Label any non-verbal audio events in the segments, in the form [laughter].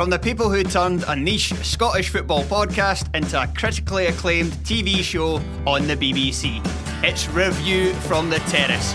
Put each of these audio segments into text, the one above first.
From the people who turned a niche Scottish football podcast into a critically acclaimed TV show on the BBC. It's A View from the Terrace,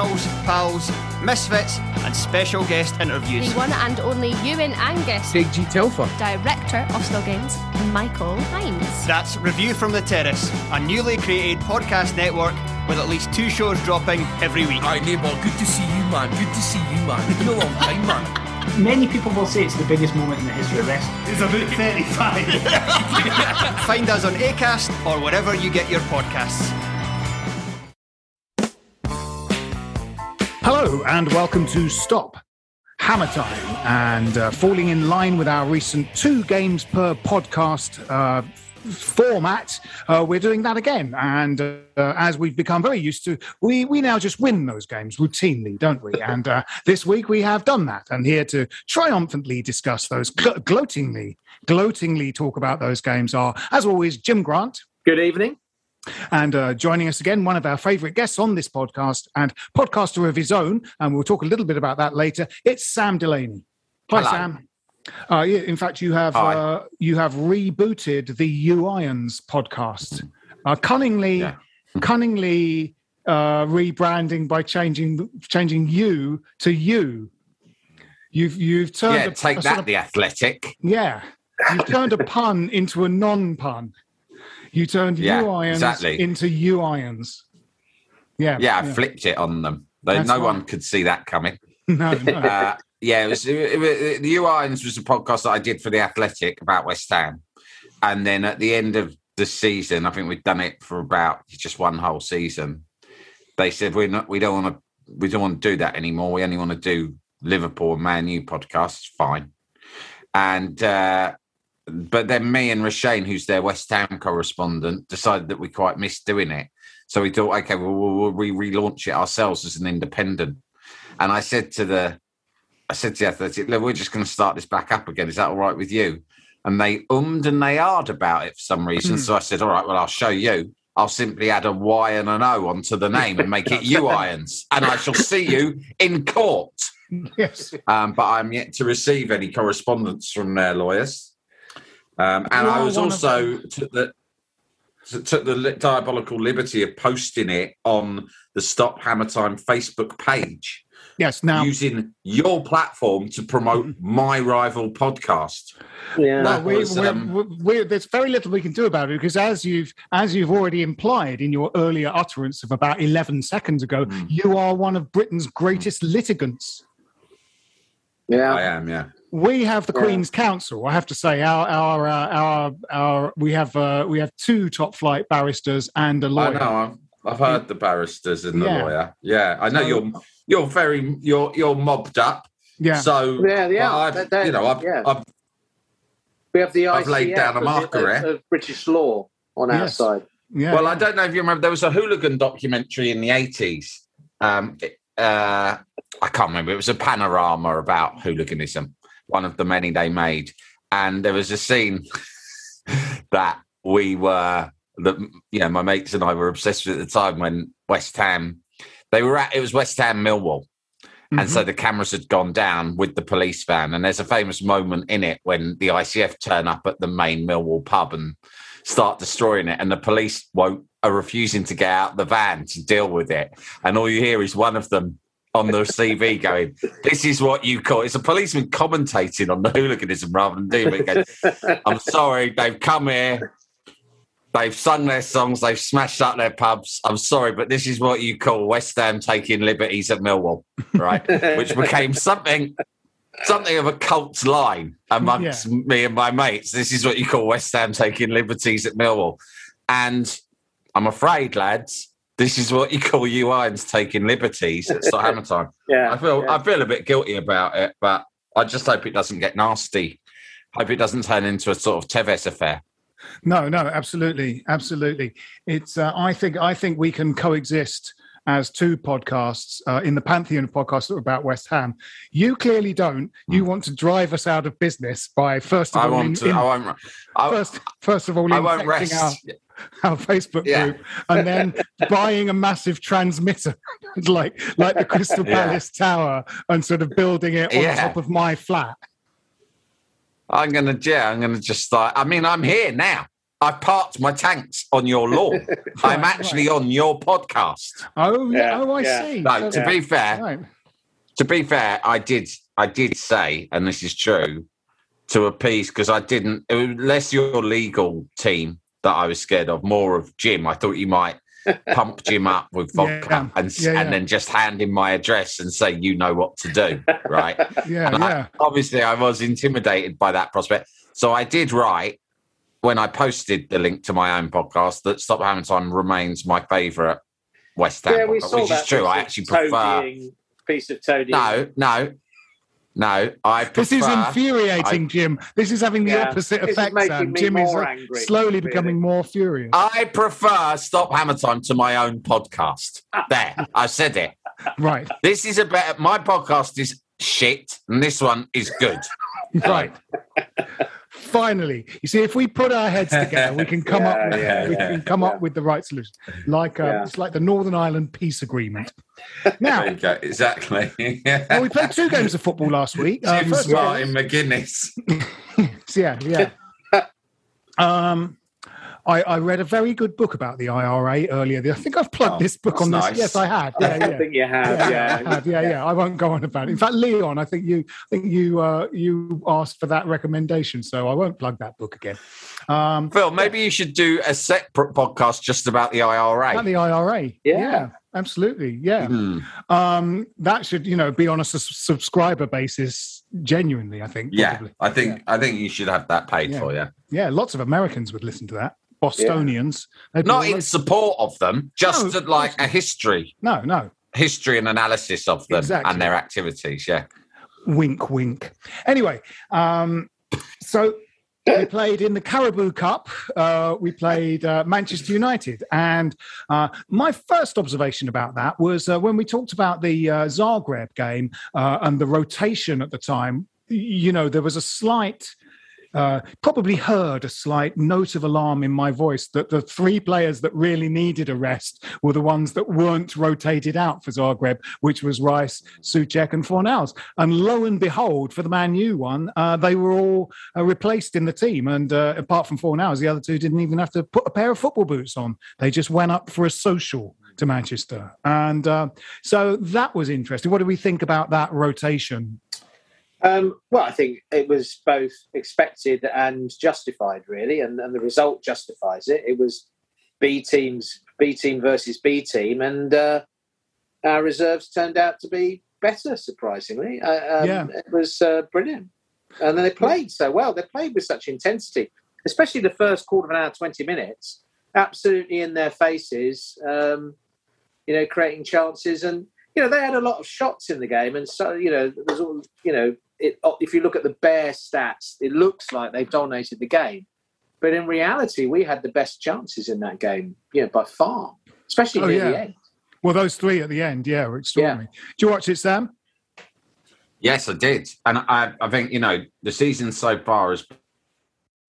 professionals, pals, misfits, and special guest interviews. The one and only Ewan Angus, Big G Telfer. director of Still Games, Michael Hines. That's A View from the Terrace, a newly created podcast network with at least two shows dropping every week. Hi neighbour, good to see you man. Good to see you man. It's been a long time man. [laughs] Many people will say it's the biggest moment in the history of wrestling. It's about 35. [laughs] Find us on ACAST or wherever you get your podcasts. Hello and welcome to Stop Hammer Time. And uh, falling in line with our recent two games per podcast uh, format, uh, we're doing that again. And uh, as we've become very used to, we, we now just win those games routinely, don't we? And uh, this week we have done that. And here to triumphantly discuss those, gl- gloatingly, gloatingly talk about those games are, as always, Jim Grant. Good evening. And uh, joining us again, one of our favourite guests on this podcast and podcaster of his own, and we'll talk a little bit about that later. It's Sam Delaney. Hi, Hello. Sam. Uh, yeah, in fact, you have uh, you have rebooted the U Irons podcast, uh, cunningly, Yeah. [laughs] cunningly uh, rebranding by changing changing you to you. You've you've turned Yeah, a, take a that, sort of- the athletic. yeah, you've turned a pun into a non-pun. You turned Yeah, U irons exactly. into U irons. Yeah, Yeah, I flipped it on them. They, no right. one could see that coming. [laughs] No, no. [laughs] Uh, yeah, it was, it, it, the U Irons was a podcast that I did for the Athletic about West Ham, and then at the end of the season, I think we'd done it for about just one whole season. They said we're not, we don't want to, we don't want to do that anymore. We only want to do Liverpool and Man U podcasts. Fine, and uh, but then me and Rashane, who's their West Ham correspondent, decided that we quite missed doing it. So we thought, okay, well, we'll, re- relaunch it ourselves as an independent. And I said to the, I said to the athletic, look, we're just going to start this back up again. Is that all right with you? And they ummed and they ahed about it for some reason. so I said, all right, well, I'll show you. I'll simply add a Y and an O onto the name and make it [laughs] U Irons, and I shall see you in court. Yes. Um, but I'm yet to receive any correspondence from their lawyers. Um, and I was also took the took the diabolical liberty of posting it on the Stop Hammer Time Facebook page, Yes. Now, using your platform to promote my rival podcast. Yeah. well, we, was, we're, um, we're, we're- there's very little we can do about it because, as you've as you've already implied in your earlier utterance of about 11 seconds ago, Hmm. you are one of Britain's greatest litigants. Yeah. I am, yeah. We have the Yeah. Queen's Counsel. I have to say, our our uh, our our we have uh, we have two top flight barristers and a lawyer. know. I've, I've heard the barristers and the Yeah. lawyer. Yeah, I know So- you're you're very you're you're mobbed up. Yeah. So Yeah, they but are. I've, They- they- you know, I've, yeah. I've We have the I've laid down a marker of, of British law on our side. Yeah. well, I don't know if you remember. There was a hooligan documentary in the eighties. Um, uh, I can't remember. It was a panorama about hooliganism. One of the many they made, and there was a scene [laughs] that we were that you know my mates and I were obsessed with at the time when West Ham they were at it was West Ham Millwall. And so mm-hmm. the cameras had gone down with the police van. And there's a famous moment in it when the ICF turn up at the main Millwall pub and start destroying it. And the police won't are refusing to get out the van to deal with it. And all you hear is one of them on the CV going, This is what you call it's a policeman commentating on the hooliganism rather than doing it. Going, I'm sorry, they've come here. They've sung their songs. They've smashed up their pubs. I'm sorry, but this is what you call West Ham taking liberties at Millwall, right? Which became something, something of a cult line amongst me and my mates. This is what you call West Ham taking liberties at Millwall, and I'm afraid, lads, this is what you call you Irons taking liberties at Southampton time. [laughs] Yeah, I feel yeah. I feel a bit guilty about it, but I just hope it doesn't get nasty. Hope it doesn't turn into a sort of Tevez affair. No, no, absolutely, absolutely. It's. Uh, I think. I think we can coexist as two podcasts uh, in the pantheon of podcasts that are about West Ham. You clearly don't. You want to drive us out of business by first of I all. want in- to. in- I won't. I, first, first of all, I won't rest. Our, [laughs] our Facebook Yeah. group, and then [laughs] buying a massive transmitter, [laughs] like like the Crystal Yeah. Palace Tower, and sort of building it on Yeah. top of my flat. I'm gonna. Yeah, I'm gonna just start. I mean, I'm here now. I've parked my tanks on your lawn. I'm actually on your podcast. Oh, yeah. Yeah, oh, I yeah. see. No, to So- be fair, Right. to be fair, I did I did say, and this is true, to appease because I didn't Unless your legal team that I was scared of, more of Jim. I thought you might [laughs] pump Jim up with vodka Yeah, and s- yeah, and then just hand him my address and say you know what to do, right? [laughs] Yeah, And I- yeah. obviously, I was intimidated by that prospect, so I did write when I posted the link to my own podcast that Stop Hammer Time remains my favourite West Ham, Yeah, we podcast, saw which that is true. I actually prefer. toadying- piece of toady. No, no, no. I prefer, This is infuriating, I- Jim. This is having the Yeah, opposite this is effect, making Sam. me Jim is more angry, slowly really. becoming more furious. I prefer Stop Hammer Time to my own podcast. There, I said it. [laughs] right, This is a better. My podcast is shit, and this one is good. [laughs] right. [laughs] Finally, you see, if we put our heads together, we can [laughs] come up. With, yeah, we yeah, can come up with the right solution. Like uh, Yeah. it's like the Northern Ireland peace agreement. [laughs] Now. Exactly. [laughs] well, we played two games of football last week. Uh, of all- Martin McGuinness. yeah, yeah. Um, I, I read a very good book about the IRA earlier. I think I've plugged Oh, this book that's on this. nice. Yes, I had. Yeah, I yeah. think you have. yeah, Yeah, I have. yeah, yeah. I won't go on about it. In fact, Leon, I think you, I think you, uh, you asked for that recommendation, so I won't plug that book again. Um, Phil, maybe you should do a separate podcast just about the IRA. about the IRA, Yeah. absolutely, yeah. Hmm. Um, that should, you know, be on a sus- subscriber basis. Genuinely, I think. Yeah, probably. I think I think you should have that paid Yeah. for you. yeah. Lots of Americans would listen to that. Bostonians, They'd Not in support of them, just No, like a history, no, no. history and analysis of them Exactly. and their activities. Yeah. wink wink anyway um so we played in the Carabao Cup uh we played uh, manchester united and uh my first observation about that was uh, when we talked about the uh, zagreb game uh, and the rotation at the time you know there was a slight uh, probably heard a slight note of alarm in my voice that the three players that really needed a rest were the ones that weren't rotated out for Zagreb, which was Rice, Souček, and Fornals. And lo and behold, for the Man U one, uh, they were all uh, replaced in the team. And uh, apart from Fornals, the other two didn't even have to put a pair of football boots on. They just went up for a social to Manchester. And uh, so that was interesting. What do we think about that rotation? Um, well, I think it was both expected and justified, really, and, and the result justifies it. It was B teams, B team versus B team, and uh, our reserves turned out to be better, surprisingly. Uh, um, Yeah. It was uh, brilliant. and they played so well. They played with such intensity, especially the first quarter of an hour, twenty minutes, absolutely in their faces. Um, you know, creating chances, and you know they had a lot of shots in the game, and so you know there's all you know. It, oh, if you look at the bare stats, it looks like they've dominated the game, but in reality, we had the best chances in that game, you know, by far, especially Oh, near yeah. the end. Well, those three at the end, yeah, were extraordinary. Do you watch it, Sam? Yes, I did, and I, I think you know the season so far has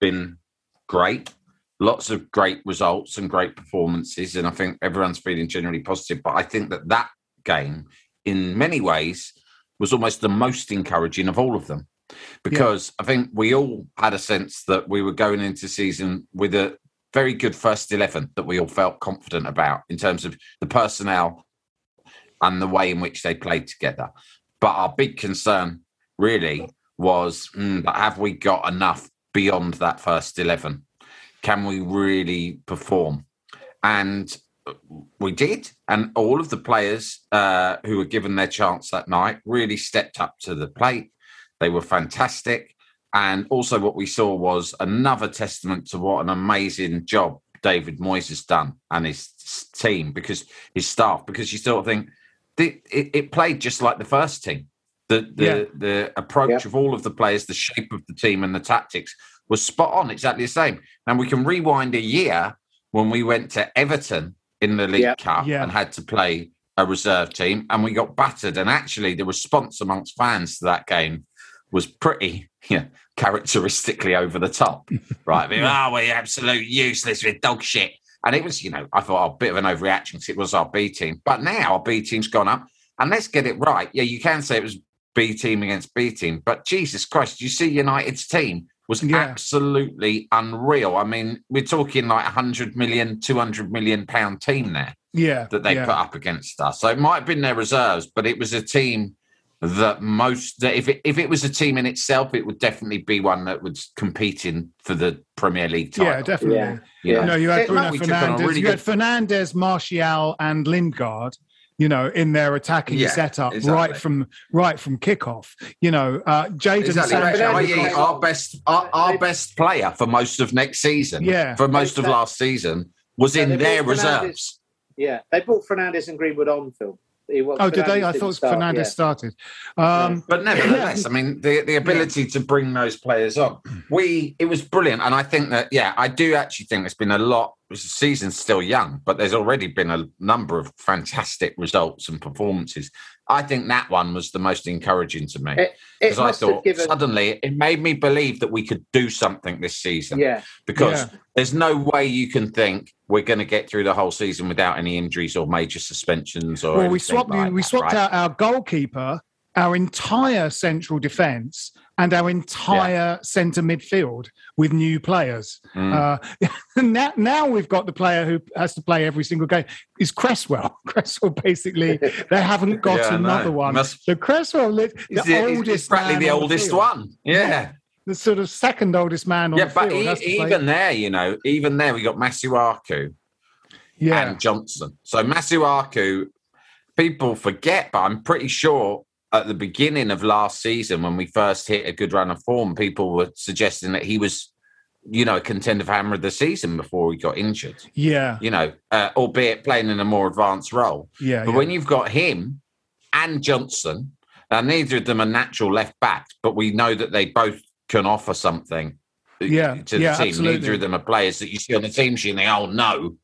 been great. Lots of great results and great performances, and I think everyone's feeling generally positive. But I think that that game, in many ways, was almost the most encouraging of all of them, because I think we all had a sense that we were going into season with a very good first eleven that we all felt confident about in terms of the personnel and the way in which they played together. But our big concern really was mm, have we got enough beyond that first 11? Can we really perform? And we did. And all of the players uh, who were given their chance that night really stepped up to the plate. They were fantastic. And also, what we saw was another testament to what an amazing job David Moyes has done and his team, because his staff, because you sort of think it, it, it played just like the first team. The the, Yeah. the approach of all of the players, the shape of the team, and the tactics was spot on, exactly the same. And we can rewind a year when we went to Everton in the League Yeah. Cup Yeah. and had to play a reserve team, and we got battered. And actually, the response amongst fans to that game was pretty, [laughs] yeah, characteristically over the top, [laughs] right? I mean, oh, we're absolute useless, we're dog shit. And it was, you know, I thought oh, a bit of an overreaction because it was our B team. But now our B team's gone up. And let's get it right. Yeah, you can say it was B team against B team, but Jesus Christ, you see United's team was Yeah. absolutely unreal. I mean, we're talking like 100 million, 200 million pound team there Yeah. that they yeah. put up against us. So it might have been their reserves, but it was a team that most that if it, if it was a team in itself, it would definitely be one that was competing for the Premier League title. Yeah, definitely. Yeah. You know? No, you had It- Bruno we took on a Fernandes. really you had good- Fernandes, Martial, and Lingard. You know, in their attacking Yeah, setup exactly. right from right from kickoff. You know, uh, Jadon Exactly. Sancho. Fernandes i.e. got- our best, our, our best player for most of next season, Yeah. for most of last season, was Yeah, in their brought Fernandes- reserves. Yeah, they brought Fernandes and Greenwood on, Phil. He was- Oh, did they? I thought start, Fernandes yeah. started. Um, But nevertheless, I mean, the, the ability to bring those players on, we it was brilliant, and I think that yeah, I do actually think there's been a lot. The season's still young, but there's already been a number of fantastic results and performances. I think that one was the most encouraging to me It, it because I thought given. suddenly it made me believe that we could do something this season. Yeah, because Yeah. there's no way you can think we're going to get through the whole season without any injuries or major suspensions or well, we swapped. like we that, swapped right? out our goalkeeper, our entire central defence, and our entire centre midfield with new players. Mm. Uh, [laughs] now, now we've got the player who has to play every single game. Is Cresswell? [laughs] Cresswell basically they haven't [laughs] got Yeah, another one. Must- so Cresswell, lit- the the, oldest, man the oldest field. one. Yeah. Yeah. The sort of second oldest man on Yeah, the but field. e- has to play- even there, you know, even there, we got Masuaku yeah, and Johnson. So Masuaku, people forget, but I'm pretty sure at the beginning of last season, when we first hit a good run of form, people were suggesting that he was, you know, a contender for hammer of the season before he got injured. yeah, You know, uh, albeit playing in a more advanced role. yeah, But yeah. when you've got him and Johnson, now neither of them are natural left backs, but we know that they both can offer something uh, Yeah, to the yeah, team. absolutely. Neither of them are players that you see on the team sheet and think, oh know,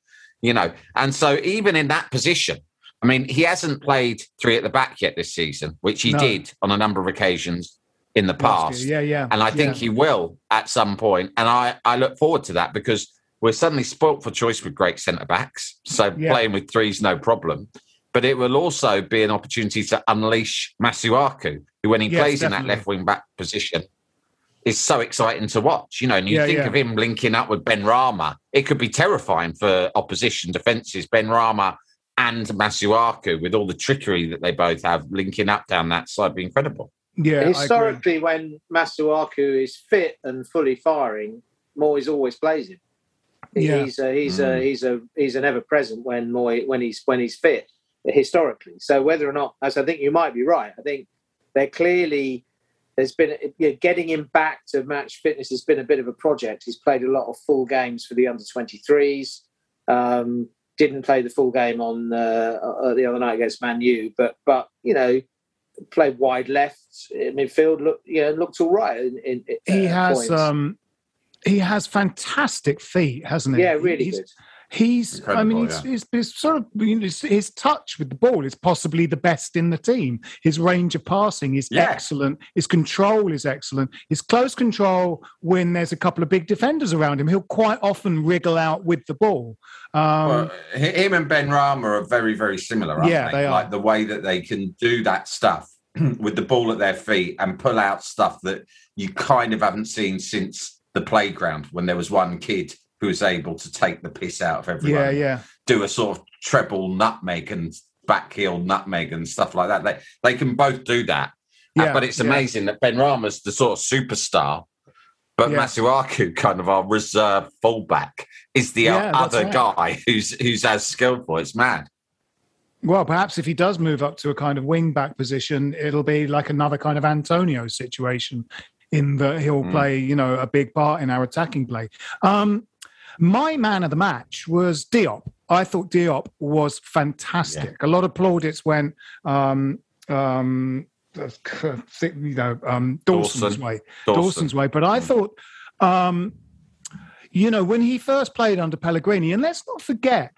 you know. And so even in that position, I mean, he hasn't played three at the back yet this season, which he No. did on a number of occasions in the past. yeah, yeah, And I think yeah. he will at some point. And I, I look forward to that because we're suddenly spoilt for choice with great centre backs. So Yeah. playing with three is no problem. But it will also be an opportunity to unleash Masuaku, who, when he Yes, plays in that left wing back position, is so exciting to watch. You know, and you Yeah, think yeah. of him linking up with Benrahma, it could be terrifying for opposition defences. Benrahma and Masuaku, with all the trickery that they both have, linking up down that side, be incredible. yeah. Historically, when Masuaku is fit and fully firing, Moyes always plays him. Yeah. He's a, he's Mm. a, he's a he's an ever present when Moy when he's when he's fit historically. So whether or not, as I think you might be right, I think they're clearly there's been you know, getting him back to match fitness has been a bit of a project. He's played a lot of full games for the under 23s. Um, didn't play the full game on uh, uh, the other night against Man U, but but you know played wide left midfield. Look, you know, looked all right. In, in, he uh, has um, he has fantastic feet, hasn't he? yeah, really He's- good. He's, I mean, Incredible, he's, yeah. he's, he's sort of you know, his, his touch with the ball is possibly the best in the team. His range of passing is Yeah. excellent. His control is excellent. His close control when there's a couple of big defenders around him, he'll quite often wriggle out with the ball. Um, Well, him and Benrahma are very, very similar. Aren't Yeah, they are. Like the way that they can do that stuff [clears throat] with the ball at their feet and pull out stuff that you kind of haven't seen since the playground when there was one kid who was able to take the piss out of everyone. yeah, yeah. Do a sort of treble nutmeg and back heel nutmeg and stuff like that. They they can both do that. Uh, but it's yeah. amazing that Benrahma's the sort of superstar. But Yeah. Masuaku, kind of our reserve fullback, is the Yeah, other right. guy who's who's as skillful. It's mad. Well, perhaps if he does move up to a kind of wing back position, it'll be like another kind of Antonio situation in that he'll Mm. play, you know, a big part in our attacking play. Um, my man of the match was Diop. I thought Diop was fantastic. A lot of plaudits went, um, um, you know, um, Dawson's Dawson. way, Dawson. Dawson's way. But I thought, um, you know, when he first played under Pellegrini, and let's not forget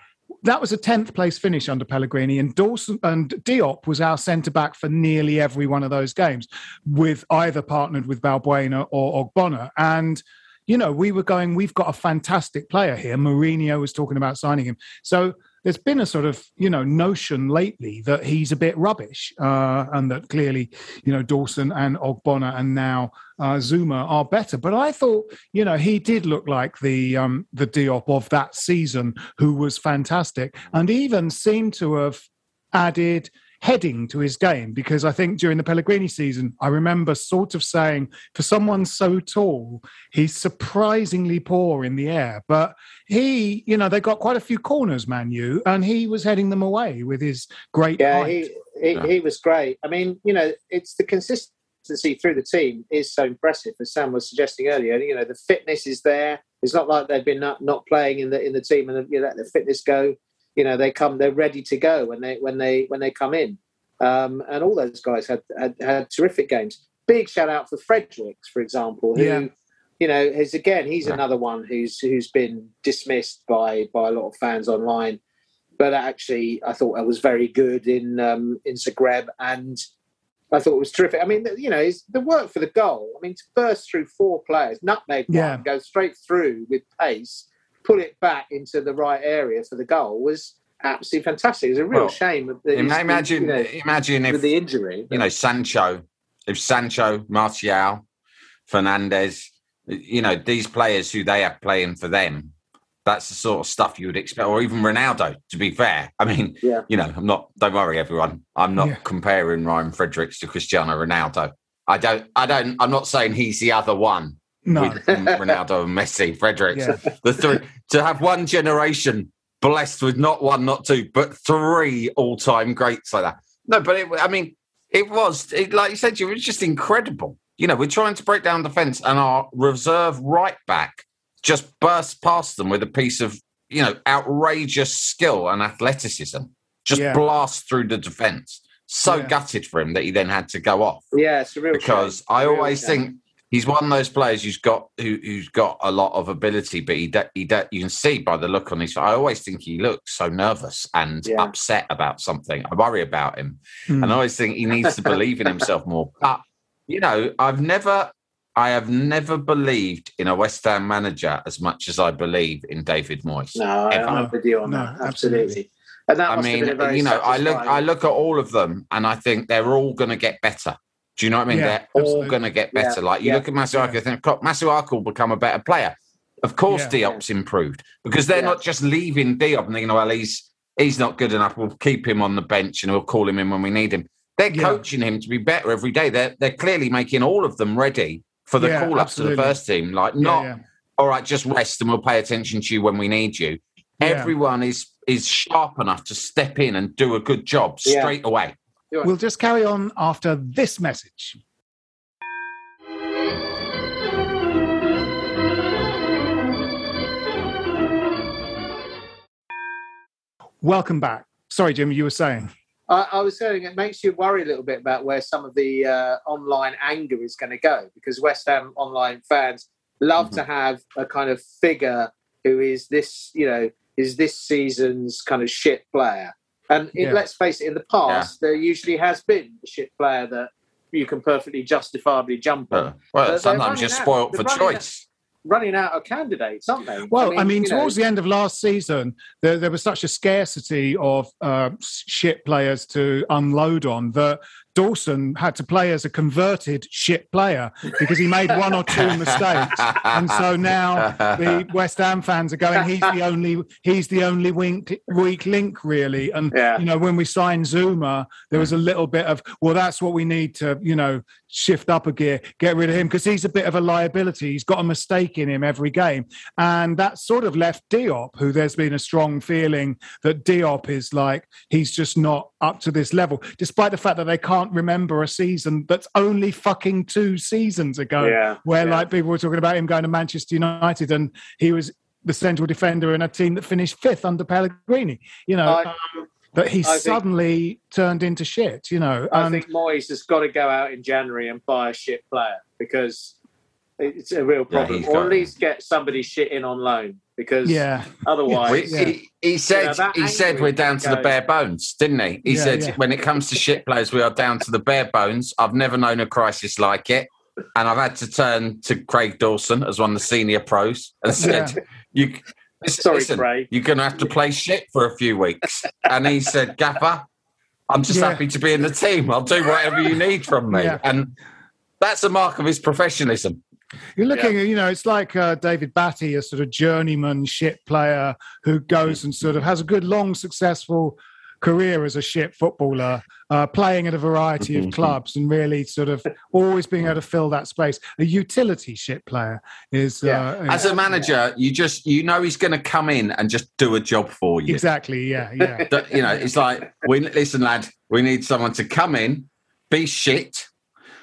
that was a tenth place finish under Pellegrini, and Dawson and Diop was our centre back for nearly every one of those games, with either partnered with Balbuena or Ogbonna. And you know, we were going, we've got a fantastic player here. Mourinho was talking about signing him, so there's been a sort of you know notion lately that he's a bit rubbish, uh, and that clearly you know Dawson and Ogbonna and now uh, Zouma are better. But I thought you know he did look like the um, the Diop of that season, who was fantastic, and even seemed to have added heading to his game because I think during the Pellegrini season, I remember sort of saying, for someone so tall, he's surprisingly poor in the air. But he, you know, they got quite a few corners, Man U, and he was heading them away with his great Yeah, height. he, he, he was great. I mean, you know, it's the consistency through the team is so impressive, as Sam was suggesting earlier. You know, the fitness is there. It's not like they've been not, not playing in the in the team and you know, let the fitness go. You know, they come, they're ready to go when they when they when they come in. Um, and all those guys had, had had terrific games. Big shout out for Fredericks, for example, who Yeah. you know is again he's another one who's who's been dismissed by by a lot of fans online but actually I thought I was very good in um, in Zagreb, and I thought it was terrific. I mean, you know, the work for the goal. I mean, to burst through four players, nutmeg Yeah. one, go straight through with pace, put it back into the right area for the goal was absolutely fantastic. It was a real Well, shame. That he's- Ima- Imagine, you know, imagine if with the injury, you know Sancho, if Sancho, Martial, Fernandes, you know these players who they have playing for them. That's the sort of stuff you would expect, or even Ronaldo. To be fair, I mean, Yeah. you know, I'm not. Don't worry, everyone. I'm not Yeah. comparing Ryan Fredericks to Cristiano Ronaldo. I don't. I don't. I'm not saying he's the other one No. with Ronaldo and Messi, Fredericks. Yeah. The three to have one generation blessed with not one, not two, but three all-time greats like that. No, but it, I mean, it was it, like you said, it was just incredible. You know, we're trying to break down defence, and our reserve right back just burst past them with a piece of you know outrageous skill and athleticism. Just Yeah. blast through the defence. So Yeah. gutted for him that he then had to go off yeah, it's a real because shame. I Real always shame. think he's one of those players who's got who, who's got a lot of ability, but he de- he de- you can see by the look on his. I always think he looks so nervous and Yeah. upset about something. I worry about him, Hmm. and I always think he needs to believe in himself more. [laughs] But you know, I've never. I have never believed in a West Ham manager as much as I believe in David Moyes. No, I- ever. I'm with you on No, that. absolutely. Absolutely. And that I mean, been a very you know, I look, I look at all of them, and I think they're all going to get better. Do you know what I mean? Yeah, they're all going to get Yeah, better. Like you yeah, look at Masuaku, I think "God, Masuaku will become a better player. Of course, Yeah. Diop's improved because they're Yeah. not just leaving Diop and thinking, well, he's he's not good enough. We'll keep him on the bench and we'll call him in when we need him. They're Yeah. coaching him to be better every day. They're they're clearly making all of them ready for the Yeah, call up to the first team. Like Yeah, not yeah. all right, just rest and we'll pay attention to you when we need you. Yeah. Everyone is is sharp enough to step in and do a good job Yeah. straight away. You're we'll just carry on after this message. Welcome back. Sorry, Jim, you were saying. I was saying it makes you worry a little bit about where some of the uh, online anger is going to go because West Ham online fans love mm-hmm. to have a kind of figure who is this, you know, is this season's kind of shit player. And it, Yeah. let's face it, in the past, there usually has been a shit player that you can perfectly justifiably jump on. well, But sometimes you're out- spoilt for choice. Out, running out of candidates, aren't they? Well, I mean, you know, towards the end of last season, there, there was such a scarcity of uh, shit players to unload on that Dawson had to play as a converted shit player because he made one or two [laughs] mistakes, and so now the West Ham fans are going. He's the only. He's the only weak, weak link, really. And you know, when we signed Zouma, there was a mm. little bit of, well, that's what we need to, you know, shift up a gear, get rid of him because he's a bit of a liability. He's got a mistake in him every game, and that sort of left Diop, who there's been a strong feeling that Diop is like he's just not up to this level, despite the fact that they can't remember a season that's only fucking two seasons ago, Yeah, where yeah. like people were talking about him going to Manchester United and he was the central defender in a team that finished fifth under Pellegrini. You know. I- um, that he I think- suddenly turned into shit, you know. I and- think Moyes has got to go out in January and buy a shit player because it's a real problem, he's or at least get somebody shit in on loan because Yeah. otherwise, We- he, he said know, he said we're down to the bare bones, didn't he? He Yeah, said yeah. when it comes to shit players, we are down to the bare bones. I've never known a crisis like it, and I've had to turn to Craig Dawson as one of the senior pros and said, Yeah. "You." Listen, Sorry, listen, Craig. you're going to have to play shit for a few weeks. And he said, Gaffer, I'm just Yeah. happy to be in the team. I'll do whatever you need from me. Yeah. And that's a mark of his professionalism. You're looking at, you know, it's like uh, David Batty, a sort of journeyman shit player who goes and sort of has a good, long, successful career as a shit footballer, uh, playing at a variety of clubs and really sort of always being able to fill that space. A utility shit player is. Uh, As a manager, you just you know he's going to come in and just do a job for you. Exactly. Yeah. Yeah. [laughs] You know, it's like we listen, lad. We need someone to come in, be shit,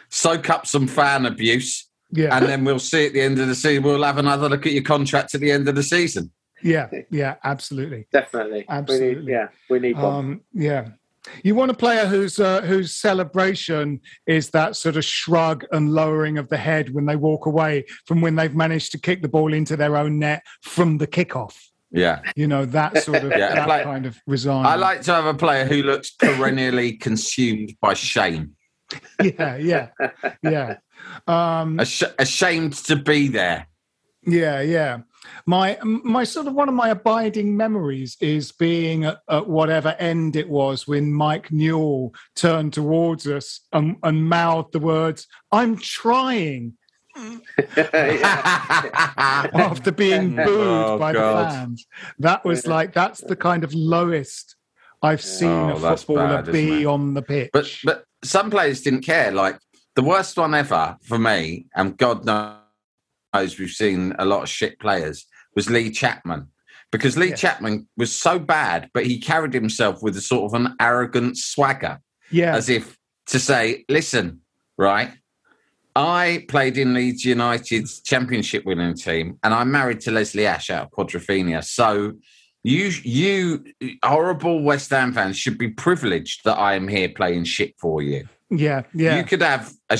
soak up some fan abuse, Yeah. and then we'll see at the end of the season. We'll have another look at your contract at the end of the season. Yeah. Yeah. Absolutely. definitely, We Absolutely. need, yeah, we need one. Um, yeah. You want a player whose uh, whose celebration is that sort of shrug and lowering of the head when they walk away from when they've managed to kick the ball into their own net from the kickoff. Yeah. You know that sort of [laughs] Yeah, that play- kind of resign. I like to have a player who looks perennially consumed by shame, [laughs] yeah, yeah, yeah, um, Ash- ashamed to be there. yeah, yeah. My my sort of one of my abiding memories is being at, at whatever end it was when Mike Newell turned towards us and, and mouthed the words, "I'm trying." [laughs] after being booed Oh, by God. the fans. That was like that's the kind of lowest I've seen Oh, a footballer bad, be on the pitch. But but some players didn't care. Like the worst one ever for me, and God knows we've seen a lot of shit players, was Lee Chapman. Because Lee Chapman was so bad, but he carried himself with a sort of an arrogant swagger, yeah, as if to say, "Listen, right." I played in Leeds United's championship winning team, and I'm married to Lesley Ash out of Quadrophenia. So, you, you horrible West Ham fans should be privileged that I am here playing shit for you. yeah, yeah, You could have a,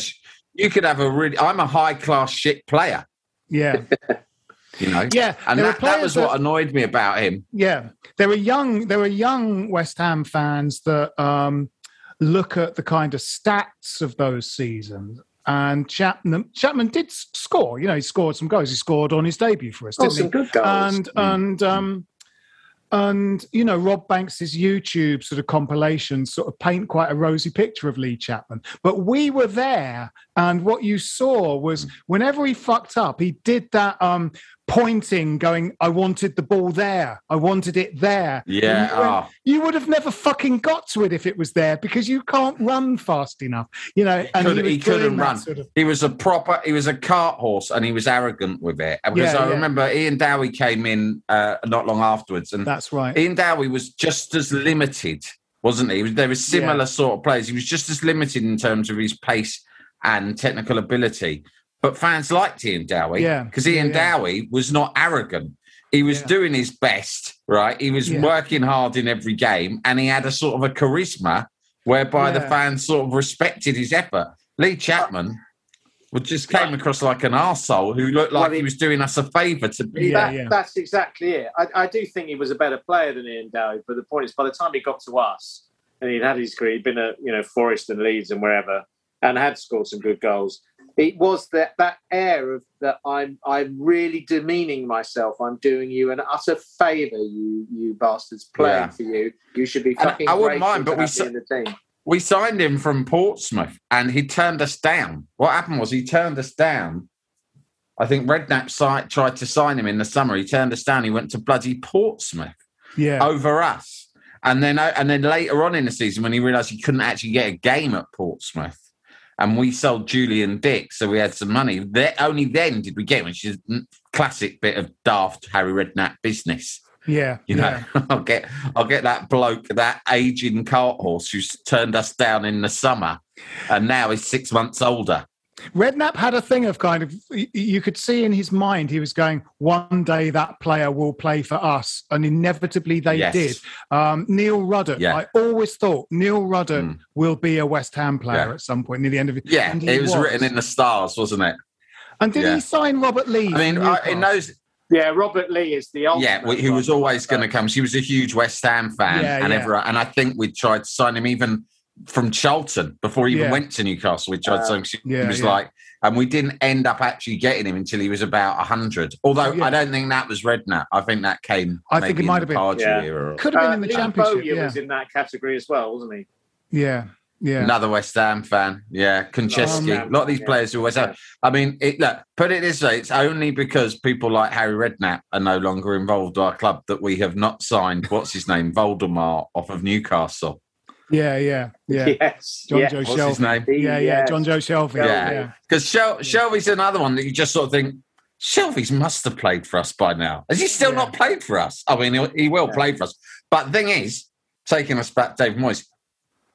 you could have a really. I'm a high class shit player, yeah, [laughs] you know. Yeah, and there were that, that players was what annoyed me about him. yeah. There were young, there were young West Ham fans that um, look at the kind of stats of those seasons. And Chapman, Chapman did score. You know, he scored some goals. He scored on his debut for us, Oh, didn't some he? good goals. And and um, and you know, Rob Banks's YouTube sort of compilations sort of paint quite a rosy picture of Lee Chapman. But we were there, and what you saw was whenever he fucked up, he did that um, pointing, going, "I wanted the ball there. I wanted it there." Yeah, you, went, oh. you would have never fucking got to it if it was there because you can't run fast enough. You know, and Could- was he couldn't run. Sort of, He was a proper. He was a cart horse, and he was arrogant with it. Because Yeah, I yeah. remember Ian Dowie came in uh, not long afterwards, and that's right. Ian Dowie was just as limited, wasn't he? There were similar Yeah. sort of players. He was just as limited in terms of his pace and technical ability. But fans liked Ian Dowie Yeah. because Ian Yeah, yeah. Dowie was not arrogant. He was doing his best, right? He was Yeah. working hard in every game, and he had a sort of a charisma whereby the fans sort of respected his effort. Lee Chapman would just came across like an arsehole who looked like Well, he he- was doing us a favour to be that, there. That's exactly it. I, I do think he was a better player than Ian Dowie, but the point is, by the time he got to us and he'd had his career, he'd been at you know Forest and Leeds and wherever, and had scored some good goals. It was that that air of that I'm I'm really demeaning myself. I'm doing you an utter favour, you you bastards, playing Yeah. for you. You should be And fucking. I wouldn't mind, but we have sa- me in the team. we signed him from Portsmouth and he turned us down. What happened was he turned us down. I think Redknapp si- tried to sign him in the summer. He turned us down. He went to bloody Portsmouth Yeah. over us. And then, and then later on in the season, when he realised he couldn't actually get a game at Portsmouth, and we sold Julian Dicks, so we had some money. There, only then did we get, which is a classic bit of daft Harry Redknapp business. Yeah. You know, [laughs] I'll get I'll get that bloke, that aging cart horse who's turned us down in the summer, and now is six months older. Redknapp had a thing of kind of you could see in his mind he was going one day that player will play for us and inevitably they Yes. did um, Neil Ruddock Yeah. I always thought Neil Ruddock will be a West Ham player Yeah. at some point near the end of it Yeah, and it was, written in the stars, wasn't it? and did yeah. he sign Robert Lee I mean, I, in those, Yeah, Robert Lee is the ultimate. yeah, he was always going to come. She was a huge West Ham fan, Yeah, and yeah. everyone, and I think we tried to sign him even from Charlton before he even Yeah. went to Newcastle. We tried to Uh, sign. He yeah, was yeah. like, and we didn't end up actually getting him until he was about hundred. Although Yeah. I don't think that was Redknapp. I think that came. I think maybe it might have been. Pardew Yeah. era. could have been Uh, in the Lee championship Bowyer yeah was in that category as well, wasn't he? yeah yeah Another West Ham fan, yeah. Konchesky. Um, a lot of these yeah. players who West Ham. I mean, it, look, put it this way: it's only because people like Harry Redknapp are no longer involved with our club that we have not signed what's his name, Voldemar, off of Newcastle. Yeah yeah yeah Yes. John yeah. Joe What's Shelvey his name? yeah yeah Yes. Jonjo Shelvey Yeah. yeah Because Shel- Shelvey's another one that you just sort of think. Shelvey's must have played for us by now. Has he still Yeah. not played for us? I mean, he, he will Yeah. play for us. But the thing is, taking us back, to David Moyes.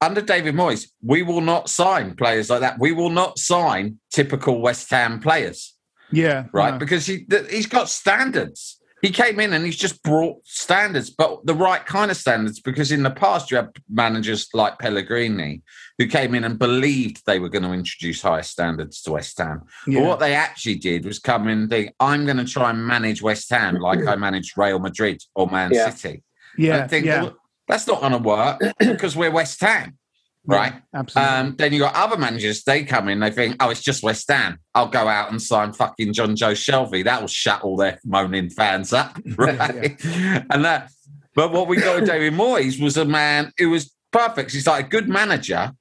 Under David Moyes, we will not sign players like that. We will not sign typical West Ham players. yeah right? no. Because he he's got standards. He came in and he's just brought standards, but the right kind of standards. Because in the past, you had managers like Pellegrini who came in and believed they were going to introduce higher standards to West Ham. Yeah. But what they actually did was come in and think, "I'm going to try and manage West Ham like I managed Real Madrid or Man Yeah. City." yeah and think, yeah well, that's not going to work because we're West Ham, right? absolutely Um, then you got other managers. They come in, they think, "Oh, it's just West Ham. I'll go out and sign fucking Jonjo Shelvey. That will shut all their moaning fans up, [laughs] [laughs] right?" and that. But what we got with David Moyes was a man who was perfect. He's like a good manager,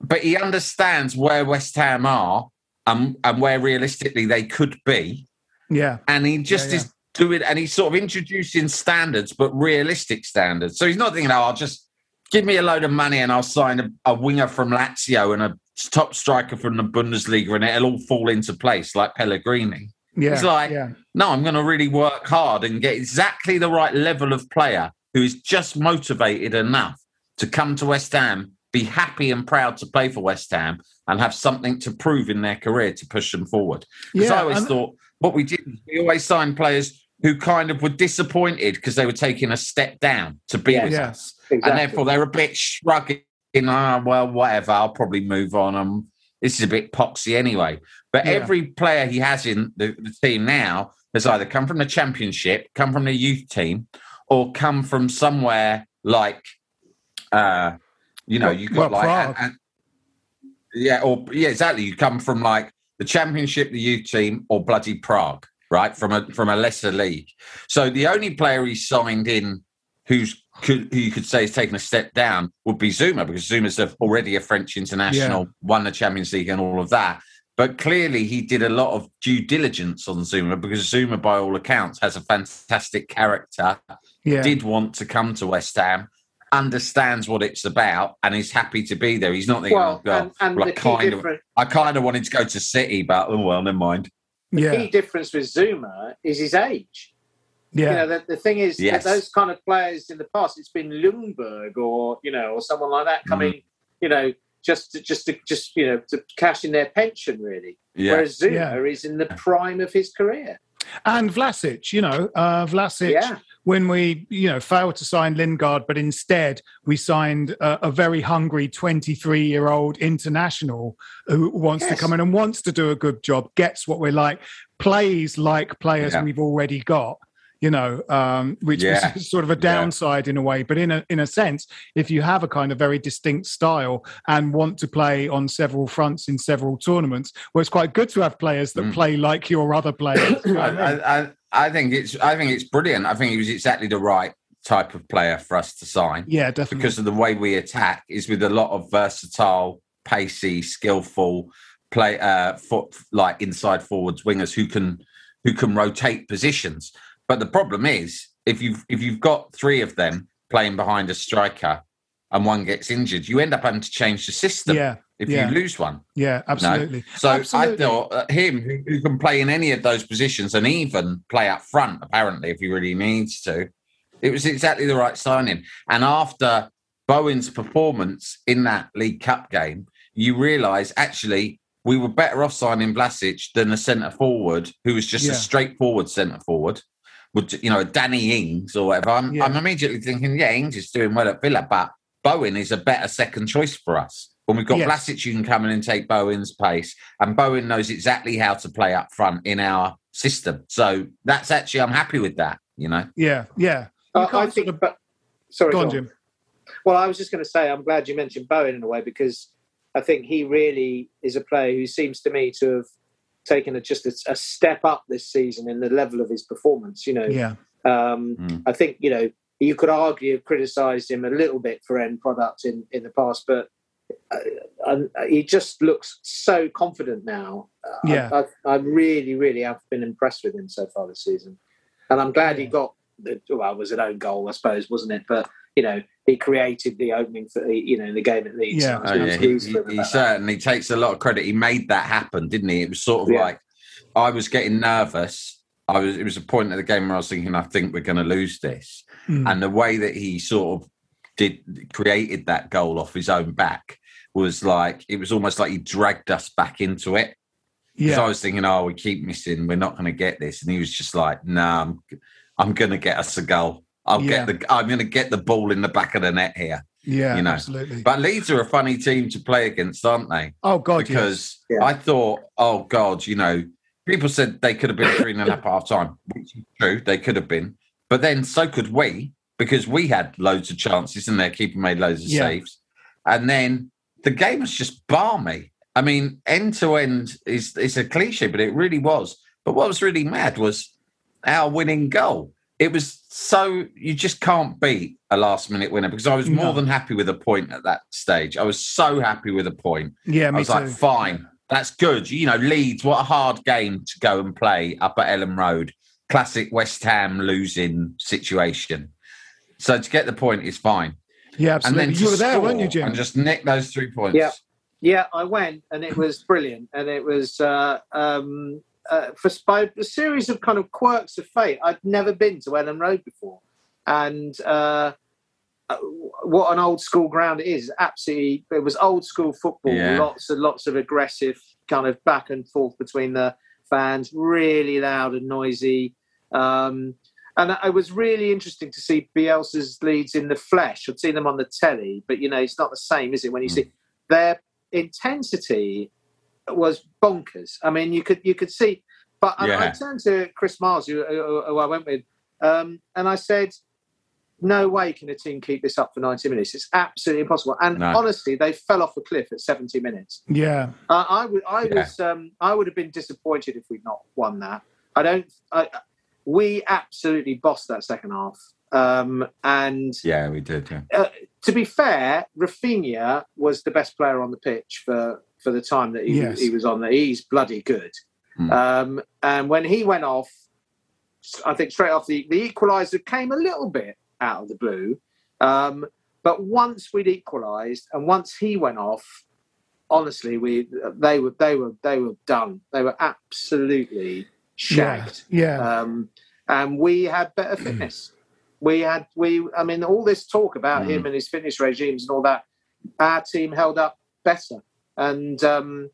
but he understands where West Ham are and, and where realistically they could be, yeah and he just Yeah, yeah. is doing. And he's sort of introducing standards, but realistic standards. So he's not thinking, "Oh, I'll just." Give me a load of money and I'll sign a, a winger from Lazio and a top striker from the Bundesliga and it'll all fall into place like Pellegrini. yeah He's like, yeah no, I'm going to really work hard and get exactly the right level of player who is just motivated enough to come to West Ham, be happy and proud to play for West Ham and have something to prove in their career to push them forward. Because Yeah, I always and- thought what we did, we always signed players who kind of were disappointed because they were taking a step down to be Yeah. with Yeah. us Exactly. and therefore they're a bit shrugging. Ah, well, whatever. I'll probably move on. Um, this is a bit poxy anyway. But Yeah. every player he has in the, the team now has either come from the championship, come from the youth team, or come from somewhere like, uh, you know, Well- you got well, like, and- and- yeah, or yeah, exactly. You come from like the championship, the youth team, or bloody Prague, right? From a from a lesser league. So the only player he signed in who's could, who you could say has taken a step down would be Zouma because Zouma's a- already a French international, won the Champions League and all of that. But clearly, he did a lot of due diligence on Zouma because Zouma, by all accounts, has a fantastic character. Yeah. Did want to come to West Ham, understands what it's about, and is happy to be there. He's not thinking, Well, oh, God, and- and well, I the kind of, I kind of wanted to go to City, but oh well, never mind. The yeah key difference with Zouma is his age. yeah You know, the, the thing is Yes. that those kind of players in the past, it's been Ljungberg or you know, or someone like that coming, Mm. you know, just to, just to just you know to cash in their pension really. Yeah. Whereas Zouma Yeah. is in the prime of his career. and Vlasic. You know, uh, Vlasic. Yeah. When we, you know, failed to sign Lingard, but instead we signed a, a very hungry 23 year old international who wants to come in and wants to do a good job, gets what we're like, plays like players Yeah. we've already got. You know, um, which Yeah. was [laughs] sort of a downside in a way, but in a in a sense, if you have a kind of very distinct style and want to play on several fronts in several tournaments, well, it's quite good to have players that play like your other players. I, what I mean? I, I, I think it's I think it's brilliant. I think he was exactly the right type of player for us to sign. Yeah, definitely. Because of the way we attack is with a lot of versatile, pacey, skillful play uh foot like inside forwards wingers who can who can rotate positions. But the problem is if you've if you've got three of them playing behind a striker and one gets injured, you end up having to change the system Yeah, if yeah. you lose one. Yeah, absolutely. So I thought uh, him, who, who can play in any of those positions and even play up front, apparently, if he really needs to, it was exactly the right signing. And after Bowen's performance in that League Cup game, you realise actually we were better off signing Vlasic than a centre forward who was just Yeah. a straightforward centre forward. Would you know Danny Ings or whatever? I'm, Yeah. I'm immediately thinking, yeah, Ings is doing well at Villa, but Bowen is a better second choice for us. When we've got Yes. Vlasic, you can come in and take Bowen's pace, and Bowen knows exactly how to play up front in our system. So that's actually, I'm happy with that. You know, Yeah, yeah. Uh, I think, sort of- but sorry, Go on, John. Jim. Well, I was just going to say, I'm glad you mentioned Bowen in a way because I think he really is a player who seems to me to have taken a, just a, a step up this season in the level of his performance. You know, Yeah. um, Mm. I think you know you could argue have criticised him a little bit for end product in in the past, but uh, and he just looks so confident now. Uh, Yeah. I, I, I really, really have been impressed with him so far this season, and I'm glad he got. The, well, it was an own goal, I suppose, wasn't it? But you know, he created the opening for the, you know the game at Leeds. Yeah. So I was Oh, yeah, he, he- he about that. certainly takes a lot of credit. He made that happen, didn't he? It was sort of Yeah. like I was getting nervous. I was. It was a point of the game where I was thinking, I think we're going to lose this. Mm. And the way that he sort of did created that goal off his own back was like it was almost like he dragged us back into it. Because Yeah. I was thinking, oh, we keep missing, we're not going to get this, and he was just like, no, I'm, I'm going to get us a goal. I'll Yeah. get the, I'm going to get the ball in the back of the net here. Yeah, you know. absolutely. But Leeds are a funny team to play against, aren't they? Oh God, because yes. Yeah. I thought, oh God, you know, people said they could have been three and a half half time, which is true, they could have been. But then so could we, because we had loads of chances and their keeper made loads of Yeah. saves. And then the game was just balmy. I mean, end to end is it's a cliche, but it really was. But what was really mad was our winning goal. It was so you just can't beat a last minute winner because I was more No. than happy with a point at that stage. I was so happy with a point. Yeah, I was too. like, fine, that's good. You know, Leeds, what a hard game to go and play up at Elland Road. Classic West Ham losing situation. So to get the point is fine. Yeah, And absolutely. then You were there, weren't you, Jim? And just nick those three points. Yeah, yeah, I went and it was brilliant, and it was uh, um, uh, for by a series of kind of quirks of fate. I'd never been to Elland Road before, and uh, uh, what an old school ground it is! Absolutely, it was old school football. Yeah. Lots and lots of aggressive kind of back and forth between the fans. Really loud and noisy. Um, and it was really interesting to see Bielsa's Leeds in the flesh. I'd seen them on the telly, but you know, it's not the same, is it? When you see their intensity was bonkers. I mean, you could you could see. But I- I turned to Chris Miles, who, who, who I went with, um, and I said, "No way can a team keep this up for ninety minutes. It's absolutely impossible." And No. honestly, they fell off a cliff at seventy minutes. Yeah. Uh, I would, I Yeah. was, um, I would have been disappointed if we'd not won that. I don't. I, we absolutely bossed that second half, um, and Yeah, we did. Yeah. uh, to be fair, Raphinha was the best player on the pitch for, for the time that he, Yes. he was on there. He's bloody good. Mm. Um, and when he went off, I think straight off the, the equaliser came a little bit out of the blue. Um, but once we'd equalised and once he went off, honestly, we they were they were they were done. They were absolutely shagged. Yeah. Um, and we had better fitness. We had we. I mean, all this talk about Mm. him and his fitness regimes and all that. Our team held up better, and um,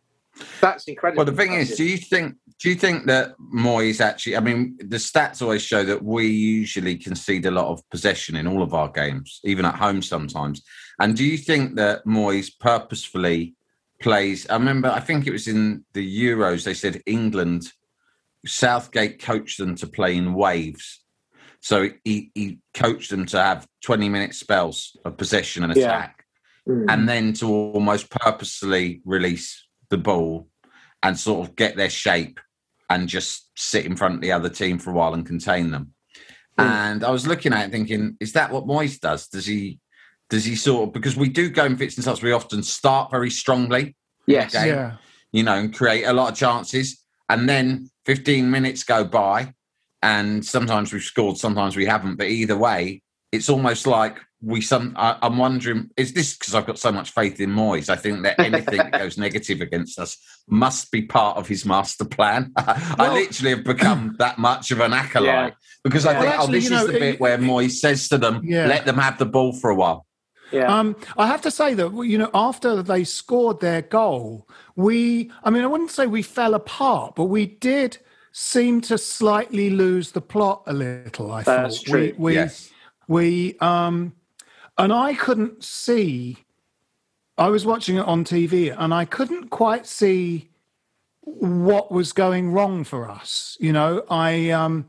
That's incredible. Well, the thing is, do you think do you think that Moyes actually? I mean, the stats always show that we usually concede a lot of possession in all of our games, even at home sometimes. And do you think that Moyes purposefully plays? I remember, I think it was in the Euros. They said England, Southgate coached them to play in waves. So he, he coached them to have 20 minute spells of possession and attack, yeah. mm. and then to almost purposely release the ball and sort of get their shape and just sit in front of the other team for a while and contain them. Mm. And I was looking at it thinking, is that what Moyes does? Does he does he sort of because we do go in fits and starts, we often start very strongly. Yes. Game, yeah. You know, and create a lot of chances. And then 15 minutes go by and sometimes we've scored, sometimes we haven't. But either way, it's almost like we some. I, am wondering, is this because I've got so much faith in Moyes? I think that anything that goes [laughs] negative against us must be part of his master plan. [laughs] I well, literally have become [clears throat] that much of an acolyte yeah. because I well, think, oh, actually, oh, this you know, is the bit where Moyes says to them, yeah. let them have the ball for a while. Yeah. Um, I have to say that you know after they scored their goal, we I mean I wouldn't say we fell apart, but we did seem to slightly lose the plot a little. I That's thought true. we we, yes. we um, and I couldn't see. I was watching it on TV, and I couldn't quite see what was going wrong for us. You know, I um,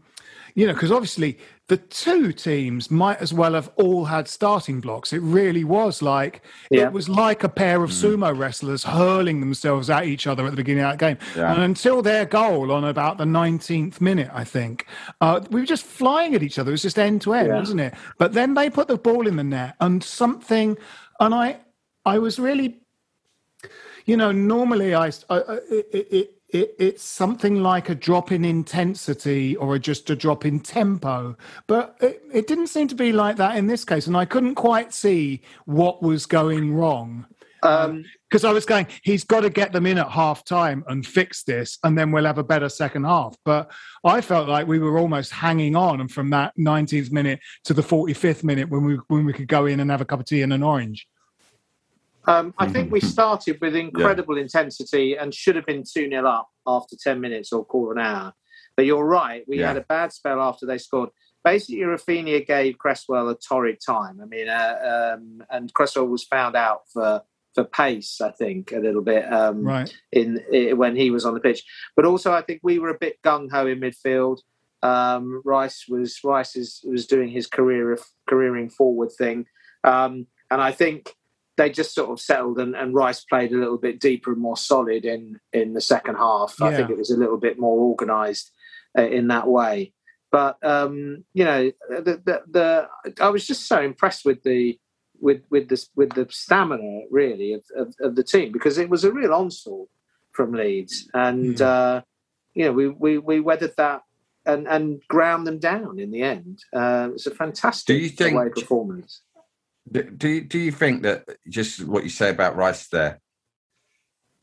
you know because obviously the two teams might as well have all had starting blocks. It really was like Yeah. it was like a pair of sumo wrestlers hurling themselves at each other at the beginning of that game. Yeah. And until their goal on about the 19th minute, I think, uh, we were just flying at each other. It was just end to end, wasn't it? But then they put the ball in the net and something, and I, I was really, you know, normally I, I I- it, it, it, it's something like a drop in intensity or a, just a drop in tempo. But it, it didn't seem to be like that in this case. And I couldn't quite see what was going wrong. Um, Because I was going, he's got to get them in at half time and fix this, and then we'll have a better second half. But I felt like we were almost hanging on, and from that 19th minute to the 45th minute when we when we could go in and have a cup of tea and an orange. Um, I think we started with incredible intensity and should have been 2 0 up after 10 minutes or quarter an hour. But you're right, we Yeah. had a bad spell after they scored. Basically, Raphinha gave Cresswell a torrid time. I mean, uh, um, and Cresswell was found out for for pace, I think, a little bit um, Right. in, i when he was on the pitch. But also, I think we were a bit gung ho in midfield. Um, Rice was Rice is, was doing his career careering forward thing, um, and I think they just sort of settled and, and Rice played a little bit deeper and more solid in in the second half. I think it was a little bit more organised uh, in that way. But um, you know, the, the the I was just so impressed with the with with this with the stamina really of, of, of the team because it was a real onslaught from Leeds, and uh, you know we, we we weathered that and and ground them down in the end. Uh, it's a fantastic Do you think- away performance. Do, do you- do you think that just what you say about Rice there?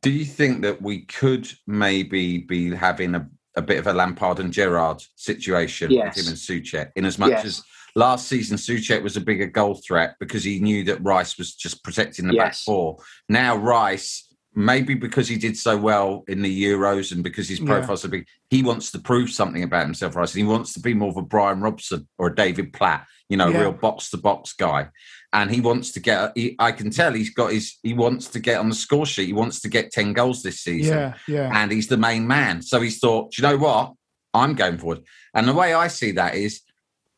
Do you think that we could maybe be having a, a bit of a Lampard and Gerrard situation Yes. with him and Souček? In as much Yes. as last season Souček was a bigger goal threat because he knew that Rice was just protecting the back four. Now Rice, maybe because he did so well in the Euros and because his Yeah. profile's so big, he wants to prove something about himself. Rice, and he wants to be more of a Brian Robson or a David Platt, you know, Yeah. real box to box guy and he wants to get. He, I can tell he's got his. He wants to get on the score sheet. He wants to get ten goals this season, Yeah, yeah. and he's the main man. So he's thought, "Do you know what? I'm going forward. And the way I see that is,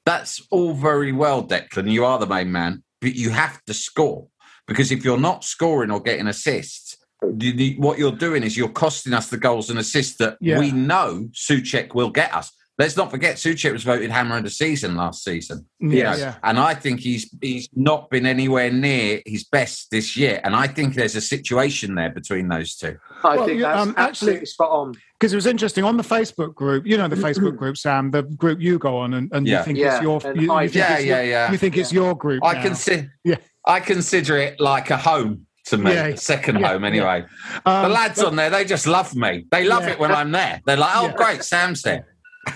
that's all very well, Declan. You are the main man, but you have to score because if you're not scoring or getting assists. What you're doing is you're costing us the goals and assists that Yeah. we know Souček will get us. Let's not forget Souček was voted hammer of the season last season. You Yeah, know, yeah. and I think he's he's not been anywhere near his best this year. And I think there's a situation there between those two. I Well, think yeah, that's um, actually- absolutely spot on. Because it was interesting on the Facebook group, you know, the Facebook [clears throat] group, Sam, the group you go on, and, and Yeah. you think Yeah, it's your, you, you I- think Yeah, it's yeah, your- yeah. You think it's your group. I now. consider Yeah. I consider it like a home to me, Yeah, a second yeah, home anyway. Um, the lads but- on there, they just love me. They love Yeah. it when I'm there. They're like, oh, Yeah. great, Sam's there.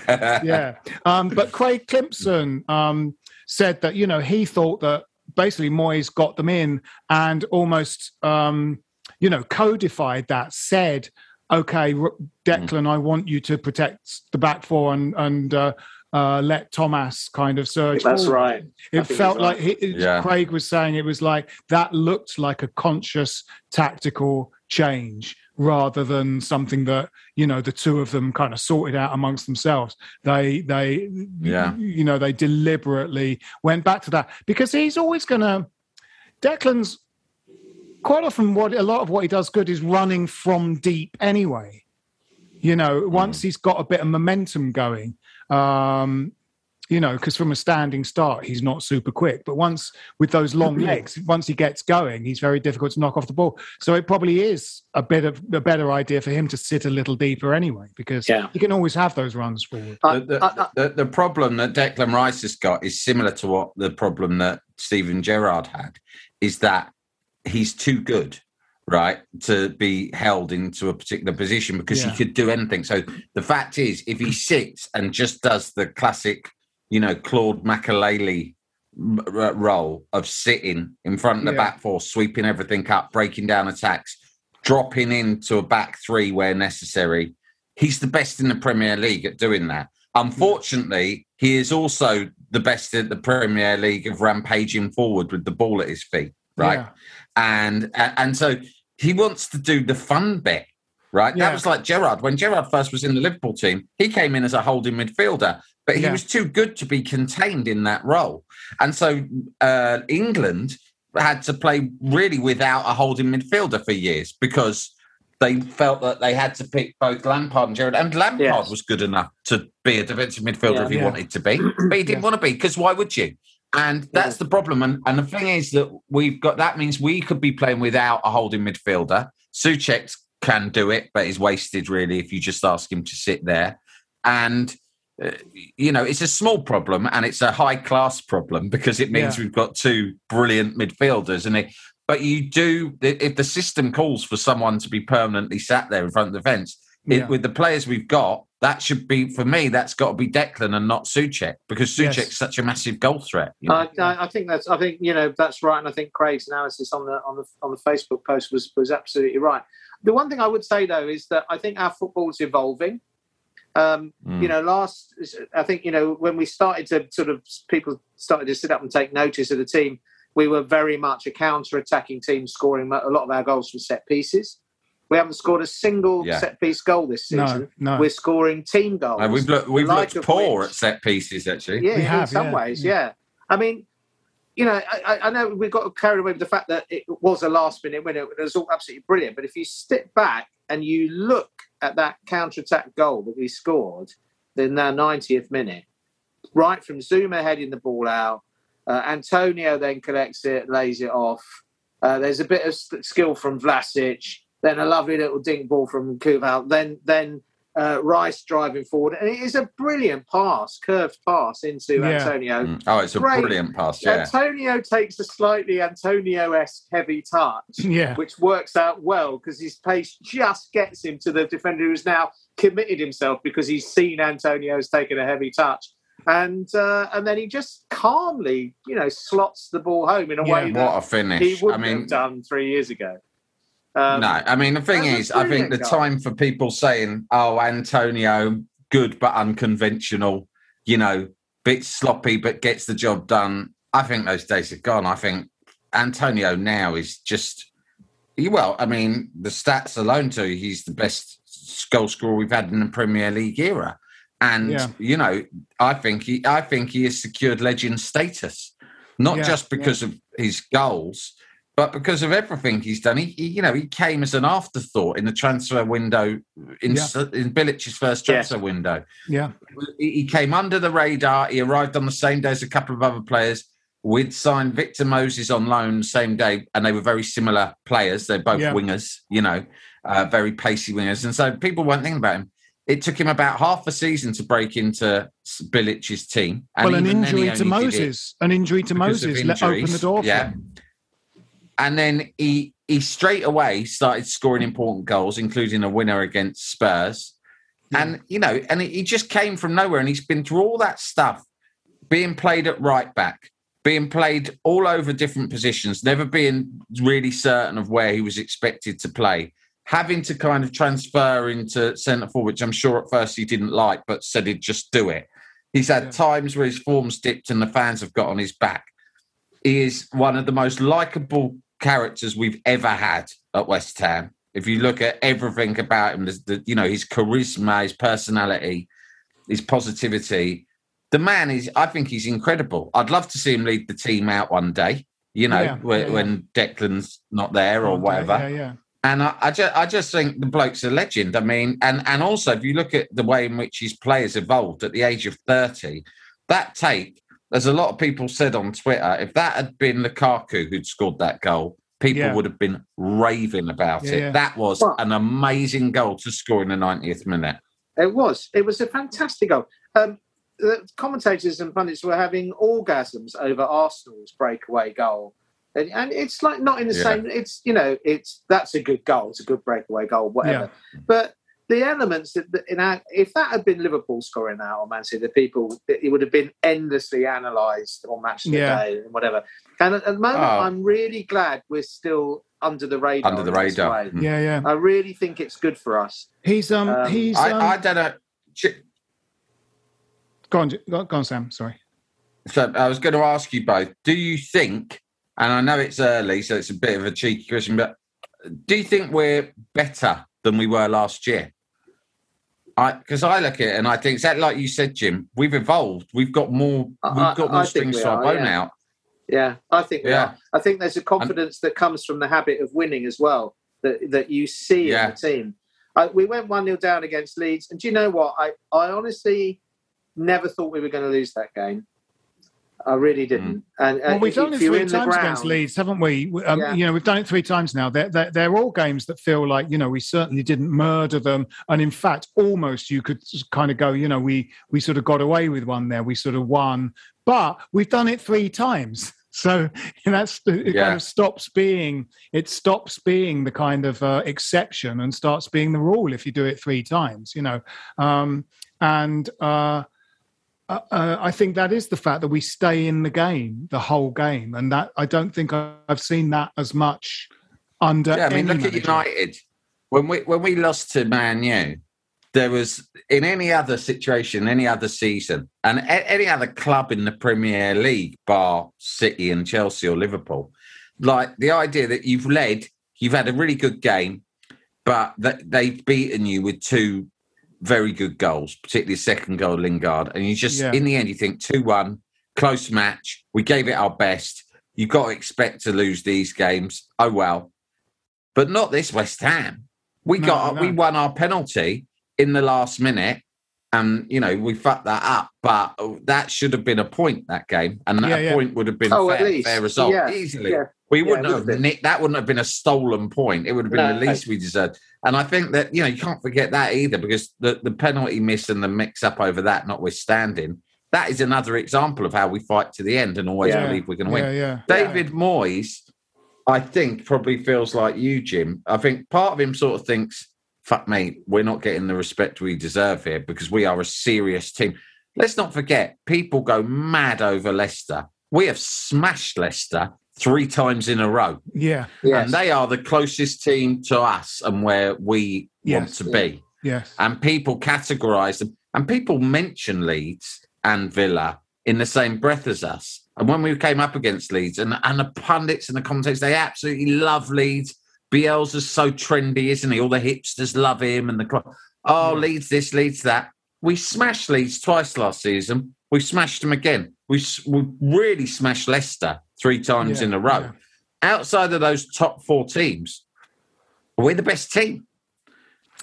Yeah. Um, but Craig Climpson um, said that, you know, he thought that basically Moyes got them in and almost, um, you know, codified that, said, okay, Declan, I want you to protect the back four and and uh, uh, let Thomas kind of surge. That's forward. right. It felt right. like he, Yeah. Craig was saying it was like that looked like a conscious tactical change rather than something that you know the two of them kind of sorted out amongst themselves. They they Yeah. you know they deliberately went back to that. Because he's always gonna declan's quite often what a lot of what he does good is running from deep anyway. You know once he's got a bit of momentum going um you know because from a standing start he's not super quick but once with those long legs once he gets going he's very difficult to knock off the ball so it probably is a bit of a better idea for him to sit a little deeper anyway because Yeah. he can always have those runs forward I- the, the, I- the, the problem that Declan Rice has got is similar to what the problem that Steven Gerrard had, is that he's too good, right, to be held into a particular position because Yeah. he could do anything. So the fact is, if he sits and just does the classic, you know, Claude r- role of sitting in front of the Yeah. back four, sweeping everything up, breaking down attacks, dropping into a back three where necessary, he's the best in the Premier League at doing that. Unfortunately, he is also the best at the Premier League of rampaging forward with the ball at his feet, right? Yeah. And and and so he wants to do the fun bit, right? Yeah. That was like Gerrard. When Gerrard first was in the Liverpool team, he came in as a holding midfielder, but he Yeah. was too good to be contained in that role. And so uh, England had to play really without a holding midfielder for years because they felt that they had to pick both Lampard and Gerrard. And Lampard Yes. was good enough to be a defensive midfielder Yeah. if he Yeah. wanted to be, but he didn't want to be because why would you? And that's the problem. And, and the thing is that we've got that means we could be playing without a holding midfielder. Souček can do it, but is wasted really if you just ask him to sit there. And uh, you know, it's a small problem and it's a high class problem because it means Yeah. we've got two brilliant midfielders. And it, but you do if the system calls for someone to be permanently sat there in front of the fence. It, with the players we've got, that should be for me. That's got to be Declan and not Souček because Souček's Yes. such a massive goal threat. you know? I, I I think that's. I think you know that's right, and I think Craig's analysis on the on the on the Facebook post was was absolutely right. The one thing I would say though is that I think our football's evolving. Um, Mm. You know, last I think you know when we started to sort of people started to sit up and take notice of the team, we were very much a counter-attacking team, scoring a lot of our goals from set pieces. We haven't scored a single Yeah. set-piece goal this season. no. We're scoring team goals. Uh, we've looked, we've looked poor which- at set pieces actually. yeah, We in have, some yeah, ways, yeah. yeah. I mean, you know, I, I- I know we got carried away with the fact that it was a last minute winner. It was all absolutely brilliant. But if you step back and you look at that counter attack goal that we scored in the 90th minute, right from Zouma heading the ball out, uh, Antonio then collects it, lays it off. Uh, there's a bit of skill from Vlasic, then a lovely little dink ball from Coufal, then then uh, Rice driving forward, and it is a brilliant pass, curved pass into Yeah. Antonio. Mm. Oh, it's a Great. brilliant pass. Yeah. Antonio takes a slightly Antonio-esque heavy touch, yeah which works out well because his pace just gets him to the defender who's now committed himself because he's seen Antonio's taken a heavy touch. And uh, and then he just calmly, you know, slots the ball home in a Yeah. way What that a finish. he wouldn't mean, have done three years ago. Um, no, I mean the thing is, I think the brilliant goal. time for people saying, "Oh, Antonio, good but unconventional," you know, bit sloppy but gets the job done. I think those days are gone. I think Antonio now is just well. I mean, the stats alone too. he's the best goal scorer we've had in the Premier League era, and Yeah. you know, I think he, I think he has secured legend status, not Yeah, just because of his goals but because of everything he's done, he, he you know he came as an afterthought in the transfer window in Yeah. in Bilic's first Yeah. transfer window. yeah He, he came under the radar. He arrived on the same day as a couple of other players. We'd signed Victor Moses on loan same day, and they were very similar players. They're both Yeah. wingers, you know, uh, very pacey wingers, and so people weren't thinking about him. It took him about half a season to break into Bilic's team. And well an even injury to only did it Moses an injury to Moses let open the injuries. door for Yeah. And then he he straight away started scoring important goals, including a winner against Spurs. And you know, and he just came from nowhere, and he's been through all that stuff, being played at right back, being played all over different positions, never being really certain of where he was expected to play. having to kind of transfer into centre forward, which I'm sure at first he didn't like, but said he'd just do it. He's had times where his form's dipped and the fans have got on his back. He is one of the most likable characters we've ever had at West Ham. If you look at everything about him, the, you know, his charisma, his personality, his positivity, the man is, I think he's incredible. I'd love to see him lead the team out one day, you know, Yeah, when, yeah, when Declan's not there or whatever. Yeah, yeah. And I, I just, I just think the bloke's a legend. I mean, and and also if you look at the way in which his players evolved at the age of thirty, that take, as a lot of people said on Twitter, if that had been Lukaku who'd scored that goal, people Yeah. would have been raving about Yeah, it. yeah. That was Well- an amazing goal to score in the ninetieth minute. It was. It was a fantastic goal. Um, the commentators and pundits were having orgasms over Arsenal's breakaway goal. And, and it's like not in the Yeah. same. It's you know, it's that's a good goal. It's a good breakaway goal, whatever. But the elements that that in our, if that had been Liverpool scoring that or Man City, the people it would have been endlessly analysed on Match of the Yeah. Day and whatever. And at, at the moment, Oh. I'm really glad we're still under the radar. Under the radar. Mm. Yeah, yeah. I really think it's good for us. He's um, Um, he's I, um, I don't know. Ch- go on, go, go on, Sam. Sorry. So I was going to ask you both: Do you think? And I know it's early, so it's a bit of a cheeky question, but do you think we're better than we were last year? I because I look at it and I think exactly like you said, Jim. We've evolved. We've got more. We've I- got I more strings to our bow yeah. now. Yeah, I think we Yeah. are. I think there's a confidence that comes from the habit of winning as well that that you see Yeah. in the team. I, we went one 0 down against Leeds, and do you know what? I I honestly never thought we were going to lose that game. I really didn't. And, Well, we've if- done it three in the times against Leeds, haven't we? We- Um, Yeah. You know, we've done it three times now. They're, they're, they're all games that feel like, you know, we certainly didn't murder them. And in fact, almost you could kind of go, you know, we we sort of got away with one there. We sort of won. But we've done it three times. [laughs] So [laughs] that's it Yeah. kind of stops being it stops being the kind of uh, exception and starts being the rule if you do it three times, you know. Um, and uh, uh, uh, I think that is the fact that we stay in the game the whole game, and that I don't think I've seen that as much under. Yeah, I mean, any look at. United. When we when we lost to Man U, there was in any other situation, any other season, and a- any other club in the Premier League, bar City and Chelsea or Liverpool, like the idea that you've led, you've had a really good game, but that they've beaten you with two very good goals, particularly second goal Lingard, and you just Yeah. in the end you think two one, close match. We gave it our best. You've got to expect to lose these games. Oh well, but not this West Ham. We No, got no. we won our penalty in the last minute, and you know we fucked that up. But that should have been a point that game, and Yeah, that yeah. point would have been Oh, fair, at least. fair result Yeah, easily. yeah. We wouldn't it would have have been. nicked, that wouldn't have been a stolen point. It would have been No. the least we deserved. And I think that you know you can't forget that either because the, the penalty miss and the mix up over that, notwithstanding, that is another example of how we fight to the end and always Yeah. believe we're going to win. yeah. David Moyes, I think, probably feels like you, Jim. I think part of him sort of thinks, fuck me, we're not getting the respect we deserve here because we are a serious team. Let's not forget, people go mad over Leicester. We have smashed Leicester three times in a row. Yeah. Yes. And they are the closest team to us and where we want to be. Yes. And people categorize them and people mention Leeds and Villa in the same breath as us. And when we came up against Leeds and, and the pundits and the commentators, they absolutely love Leeds. Bielsa's so trendy, isn't he? All the hipsters love him and the oh, mm. Leeds this, Leeds that. We smashed Leeds twice last season. We smashed them again. We, we really smashed Leicester three times Yeah, in a row. yeah. Outside of those top four teams, we're the best team.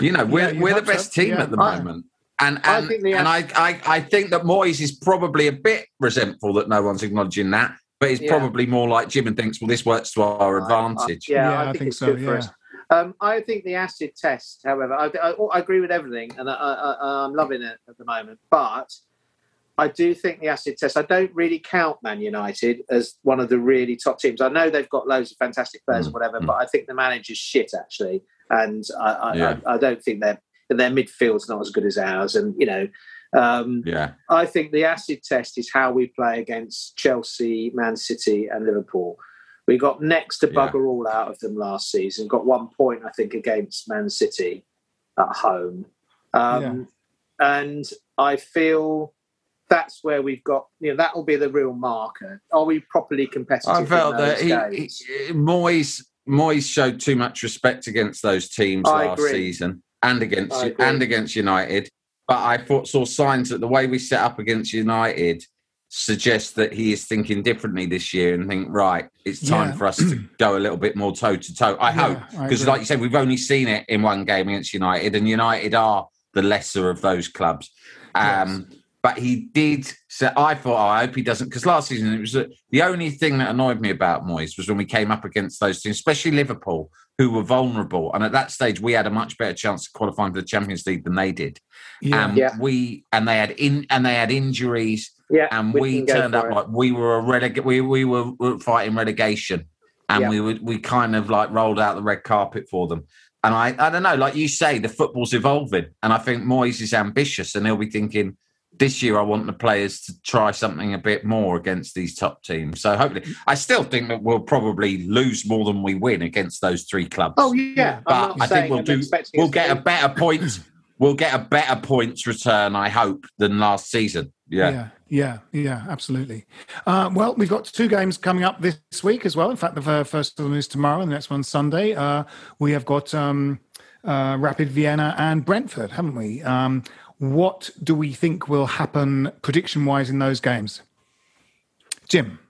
You know, we're, Yeah, we're the hope so. best team at the I- moment. And I and, think and I, I I think that Moyes is probably a bit resentful that no one's acknowledging that, but he's Yeah. probably more like Jim and thinks, well, this works to our advantage. yeah, Yeah, I I think, think it's so, good for yeah. us. Um, I think the acid test, however, I, I, I agree with everything, and I, I, I'm loving it at the moment. But I do think the acid test. I don't really count Man United as one of the really top teams. I know they've got loads of fantastic players Mm, and whatever, mm. but I think the manager's shit actually, and I, I, Yeah. I, I don't think their their midfield's not as good as ours. And you know, um, Yeah. I think the acid test is how we play against Chelsea, Man City, and Liverpool. We got next to Yeah. bugger all out of them last season. Got one point, I think, against Man City at home. Um, And I feel that's where we've got, you know, that will be the real marker. Are we properly competitive? I felt that he, he, Moyes Moyes showed too much respect against those teams I last agree. season and against and against United. But I thought saw signs that the way we set up against United suggests that he is thinking differently this year and think right, it's time Yeah. for us to [clears throat] go a little bit more toe to toe. I Yeah, hope because, like you said, we've only seen it in one game against United, and United are the lesser of those clubs. Um, But he did. So I thought, oh, I hope he doesn't. Because last season, it was the- the only thing that annoyed me about Moyes was when we came up against those teams, especially Liverpool, who were vulnerable. And at that stage, we had a much better chance of qualifying for the Champions League than they did. Yeah. And Yeah. we and they had in and they had injuries. Yeah, and we we, turned up it. like we were a releg- we we were, were fighting relegation, and Yeah. we would we kind of like rolled out the red carpet for them. And I I don't know, like you say, the football's evolving, and I think Moyes is ambitious, and he'll be thinking. This year, I want the players to try something a bit more against these top teams. So hopefully, I still think that we'll probably lose more than we win against those three clubs. Oh yeah, but I think we'll I'm do. expecting We'll us to get a better points. We'll get a better points return. I hope than last season. Yeah. yeah, yeah, yeah, absolutely. Uh, well, we've got two games coming up this week as well. In fact, the fir- first of them is tomorrow, and the next one's Sunday. Uh, we have got um, uh, Rapid Vienna and Brentford, haven't we? Um, what do we think will happen prediction wise in those games? Jim.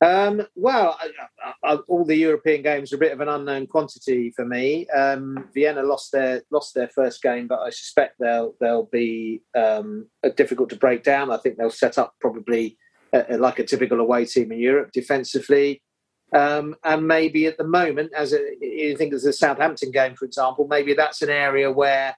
Um, well, I, I, all the European games are a bit of an unknown quantity for me. Um, Vienna lost their lost their first game, but I suspect they'll they'll be um, difficult to break down. I think they'll set up probably uh, uh, like a typical away team in Europe defensively. Um, and maybe at the moment, as a, you think of the Southampton game, for example, maybe that's an area where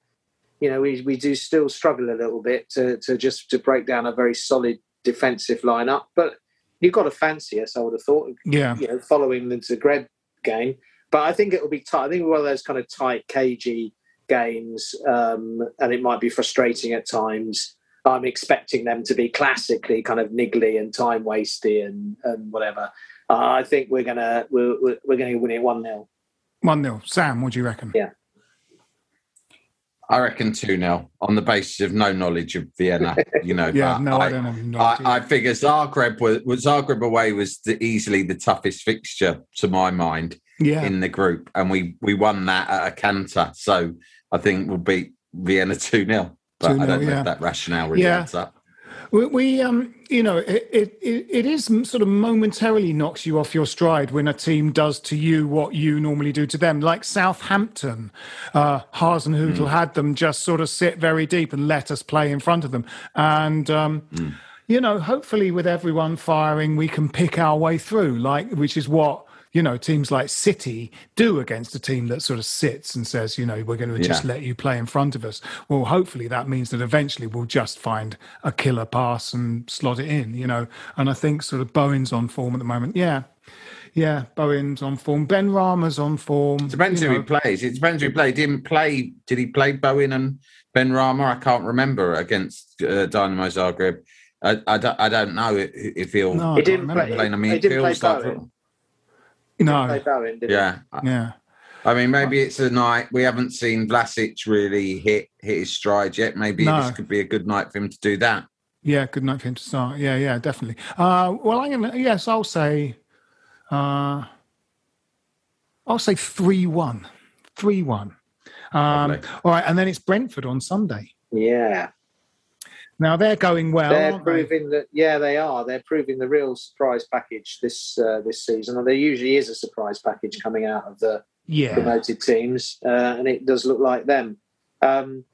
you know we, we do still struggle a little bit to, to just to break down a very solid defensive lineup. But you've got to fancy us, I would have thought. Yeah. You know, following the Zagreb game, but I think it will be tight. I think one of those kind of tight, cagey games, um, and it might be frustrating at times. I'm expecting them to be classically kind of niggly and time wasty and, and whatever. Uh, I think we're gonna we're, we're we're gonna win it one 0 1 0. Sam, what do you reckon? Yeah. I reckon 2 0 on the basis of no knowledge of Vienna. You know, [laughs] Yeah, no, I don't have no I. I figure Zagreb was, was Zagreb away was the, easily the toughest fixture to my mind Yeah. in the group, and we we won that at a canter. So I think we'll beat Vienna [laughs] 2 0. But I 2-0, don't know yeah. if that rationale really Yeah. adds up. We, we um, you know, it, it, it is sort of momentarily knocks you off your stride when a team does to you what you normally do to them. Like Southampton, uh, Hasenhüttl had them just sort of sit very deep and let us play in front of them. And, um, you know, hopefully with everyone firing, we can pick our way through, like, which is what, you know, teams like City do against a team that sort of sits and says, you know, we're going to just let you play in front of us. Well, hopefully that means that eventually we'll just find a killer pass and slot it in, you know. And I think sort of Bowen's on form at the moment. Yeah. Yeah, Bowen's on form. Benrahma's on form. It Depends you who know. he plays. It depends who he played. Didn't play? Did he play Bowen and Benrahma? I can't remember against uh, Dynamo Zagreb. I, I, don't, I don't know if- if he'll No, I He can't didn't remember. play. playing a He didn't play midfield. Bowen. No. Play Bowen, did he? Yeah, Yeah. I mean, maybe it's a night we haven't seen Vlasic really hit hit his stride yet. Maybe No. this could be a good night for him to do that. Yeah, good night for him to start. Yeah, yeah, definitely. Uh, well, I'm gonna. Yes, I'll say. Uh, I'll say three one, three one. Um, Lovely. all right, and then it's Brentford on Sunday. Yeah. Now they're going well. They're aren't they? proving that. Yeah, they are. They're proving the real surprise package this uh, this season. And there usually is a surprise package coming out of the Yeah, promoted teams, uh, and it does look like them. Um,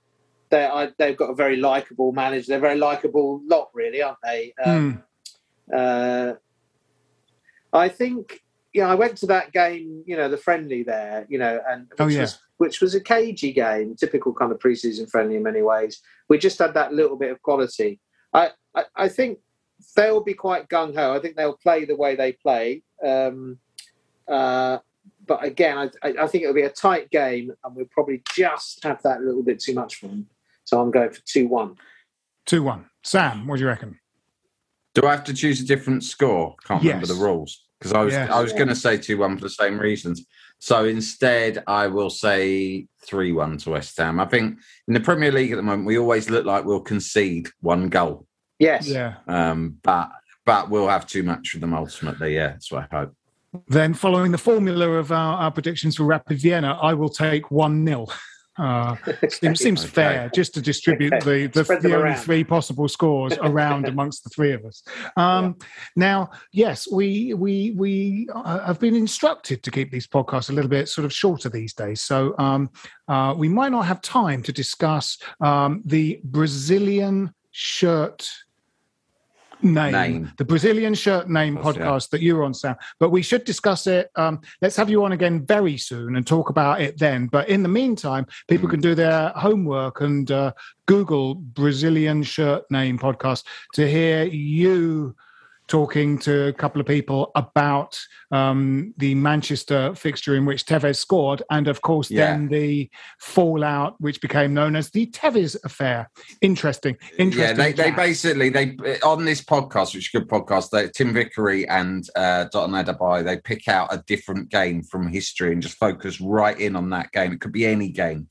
they I, they've got a very likable manager. They're a very likable lot, really, aren't they? Um, Mm, uh, I think. Yeah, I went to that game. You know, the friendly there. You know, and which Oh, yeah. was which was a cagey game, typical kind of preseason friendly in many ways. We just had that little bit of quality. I I, I think they'll be quite gung ho. I think they'll play the way they play. Um, uh, but again, I, I I think it'll be a tight game, and we'll probably just have that little bit too much for them. So I'm going for two one. two one. Sam, what do you reckon? Do I have to choose a different score? Can't remember the rules because I was Yeah. I was going to say two one for the same reasons. So instead, I will say three one to West Ham. I think in the Premier League at the moment, we always look like we'll concede one goal, Yes. Yeah. um, but but we'll have too much of them ultimately. Yeah, that's what I hope. Then, following the formula of our, our predictions for Rapid Vienna, I will take 1 0. [laughs] Uh, [laughs] seems seems Okay. fair just to distribute Okay. the, the, the only three possible scores [laughs] around amongst the three of us. Um, Now, yes, we we we uh, have been instructed to keep these podcasts a little bit sort of shorter these days. So um, uh, we might not have time to discuss um, the Brazilian shirt name, Name. the Brazilian shirt name yeah. podcast that you're on, Sam. But we should discuss it. Um, let's have you on again very soon and talk about it then. But in the meantime, people Mm. can do their homework and uh, Google Brazilian shirt name podcast to hear you talking to a couple of people about um, the Manchester fixture in which Tevez scored, and of course, Yeah. then the fallout, which became known as the Tevez affair. Interesting. Yeah, Interesting. they, they basically they on this podcast, which is a good podcast. They, Tim Vickery and uh, Dot and Adabai, they pick out a different game from history and just focus right in on that game. It could be any game,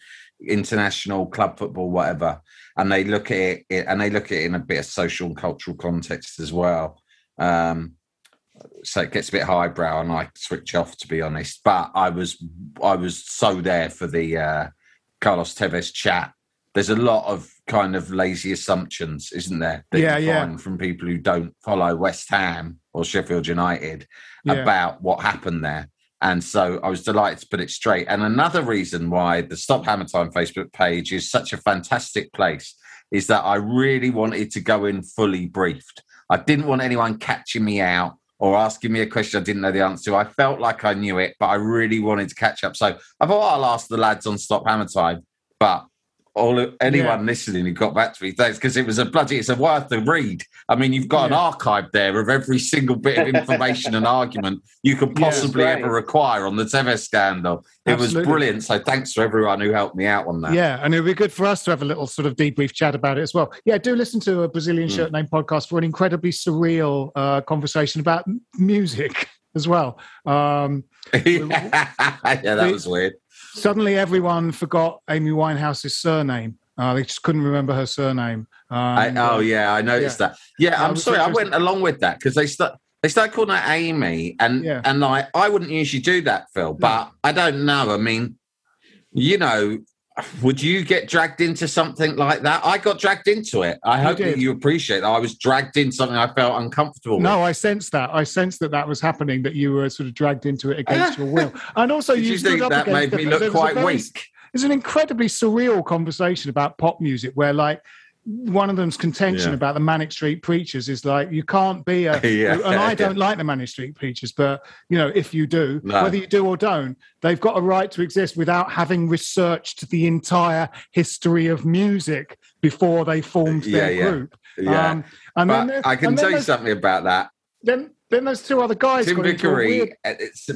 international, club football, whatever. And they look at it and they look at it in a bit of social and cultural context as well. Um, so it gets a bit highbrow, and I switch off to be honest. But I was I was so there for the uh, Carlos Tevez chat. There's a lot of kind of lazy assumptions, isn't there? That Yeah, you yeah. from people who don't follow West Ham or Sheffield United Yeah. about what happened there. And so I was delighted to put it straight. And another reason why the Stop Hammer Time Facebook page is such a fantastic place is that I really wanted to go in fully briefed. I didn't want anyone catching me out or asking me a question I didn't know the answer to. I felt like I knew it, but I really wanted to catch up. So I thought oh, I'll ask the lads on Stop Hammer Time. But all anyone listening who got back to me, thanks, because it was a bloody, it's a worth the read. I mean, you've got an archive there of every single bit of information and argument you could Yeah, possibly ever require on the Tevez scandal. It Absolutely. was brilliant. So thanks to everyone who helped me out on that. Yeah, and it would be good for us to have a little sort of debrief chat about it as well. Yeah, do listen to a Brazilian Mm. shirt name podcast for an incredibly surreal uh, conversation about music as well. Um, [laughs] yeah, that was weird. Suddenly, everyone forgot Amy Winehouse's surname. Uh, they just couldn't remember her surname. Um, I, oh yeah, I noticed yeah. that. Yeah, I'm sorry, I went along with that because they start they start calling her Amy, and Yeah. and like I wouldn't usually do that, Phil, but I don't know. I mean, you know, would you get dragged into something like that? I got dragged into it. I hope did. that you appreciate that. I was dragged into something I felt uncomfortable No, with. I sensed that. I sensed that that was happening. That you were sort of dragged into it against ah. your will, and also you, you think that made me look There was a quite very- weak? It's an incredibly surreal conversation about pop music, where like one of them's contention Yeah. about the Manic Street Preachers is like you can't be a. [laughs] Yeah. And I don't like the Manic Street Preachers, but you know if you do, No. whether you do or don't, they've got a right to exist without having researched the entire history of music before they formed their yeah. group. Yeah. Um, and but then, I can tell you something about that. Then, then there's two other guys. Tim Vickery, weird- uh, it's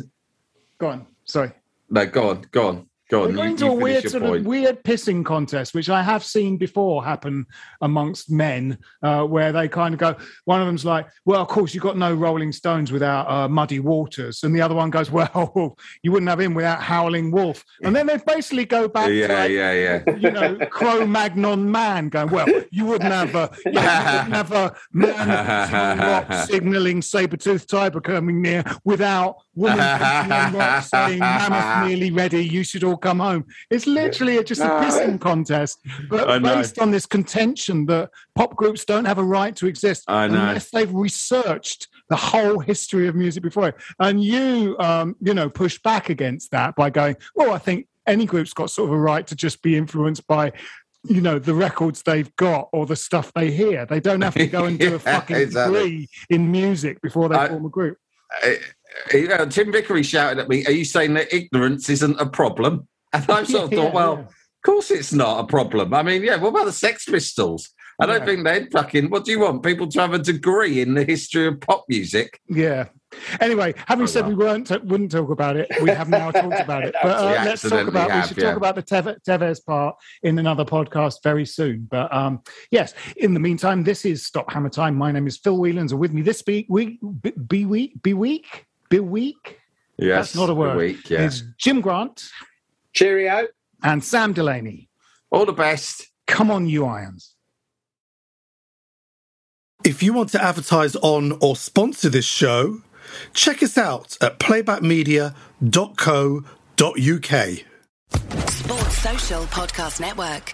Go on. Sorry. no, go on, go on, go on. You, into you a weird sort point. of weird pissing contest, which I have seen before happen amongst men, uh, where they kind of go. One of them's like, "Well, of course, you've got no Rolling Stones without uh, Muddy Waters," and the other one goes, "Well, [laughs] you wouldn't have him without Howling Wolf." And then they basically go back to yeah, like, yeah, yeah. [laughs] you know, Cro-Magnon man going, well, you wouldn't have a, you, you wouldn't have a man [laughs] rock signaling saber-toothed tiger coming near without woman rock saying, mammoth nearly ready, you should all come home. It's literally just a pissing contest, I but know. based on this contention that pop groups don't have a right to exist I know. unless they've researched the whole history of music before it. And you, um, you know, push back against that by going, well, I think any group's got sort of a right to just be influenced by you know the records they've got or the stuff they hear they don't have to go and do a [laughs] Yeah, fucking exactly. degree in music before they I- form a group you know, Tim Vickery shouted at me, Are you saying that ignorance isn't a problem? And I [laughs] sort of Yeah, thought, Well, yeah. of course it's not a problem. I mean, yeah, what about the Sex Pistols? I don't Yeah. think they'd fucking. What do you want? People to have a degree in the history of pop music? yeah anyway having Oh, said we weren't wouldn't talk about it we have now talked [laughs] about it but uh, let's talk about we should yeah. talk about the Teve- tevez part in another podcast very soon but um yes in the meantime this is stop hammer time my name is phil whelans and with me this week week be week be week Beweek. Yes, That's not a word. Beweek, yeah. It's Jim Grant. Cheerio. And Sam Delaney. All the best. Come on, you irons. If you want to advertise on or sponsor this show, check us out at playbackmedia.co.uk. Sports Social Podcast Network.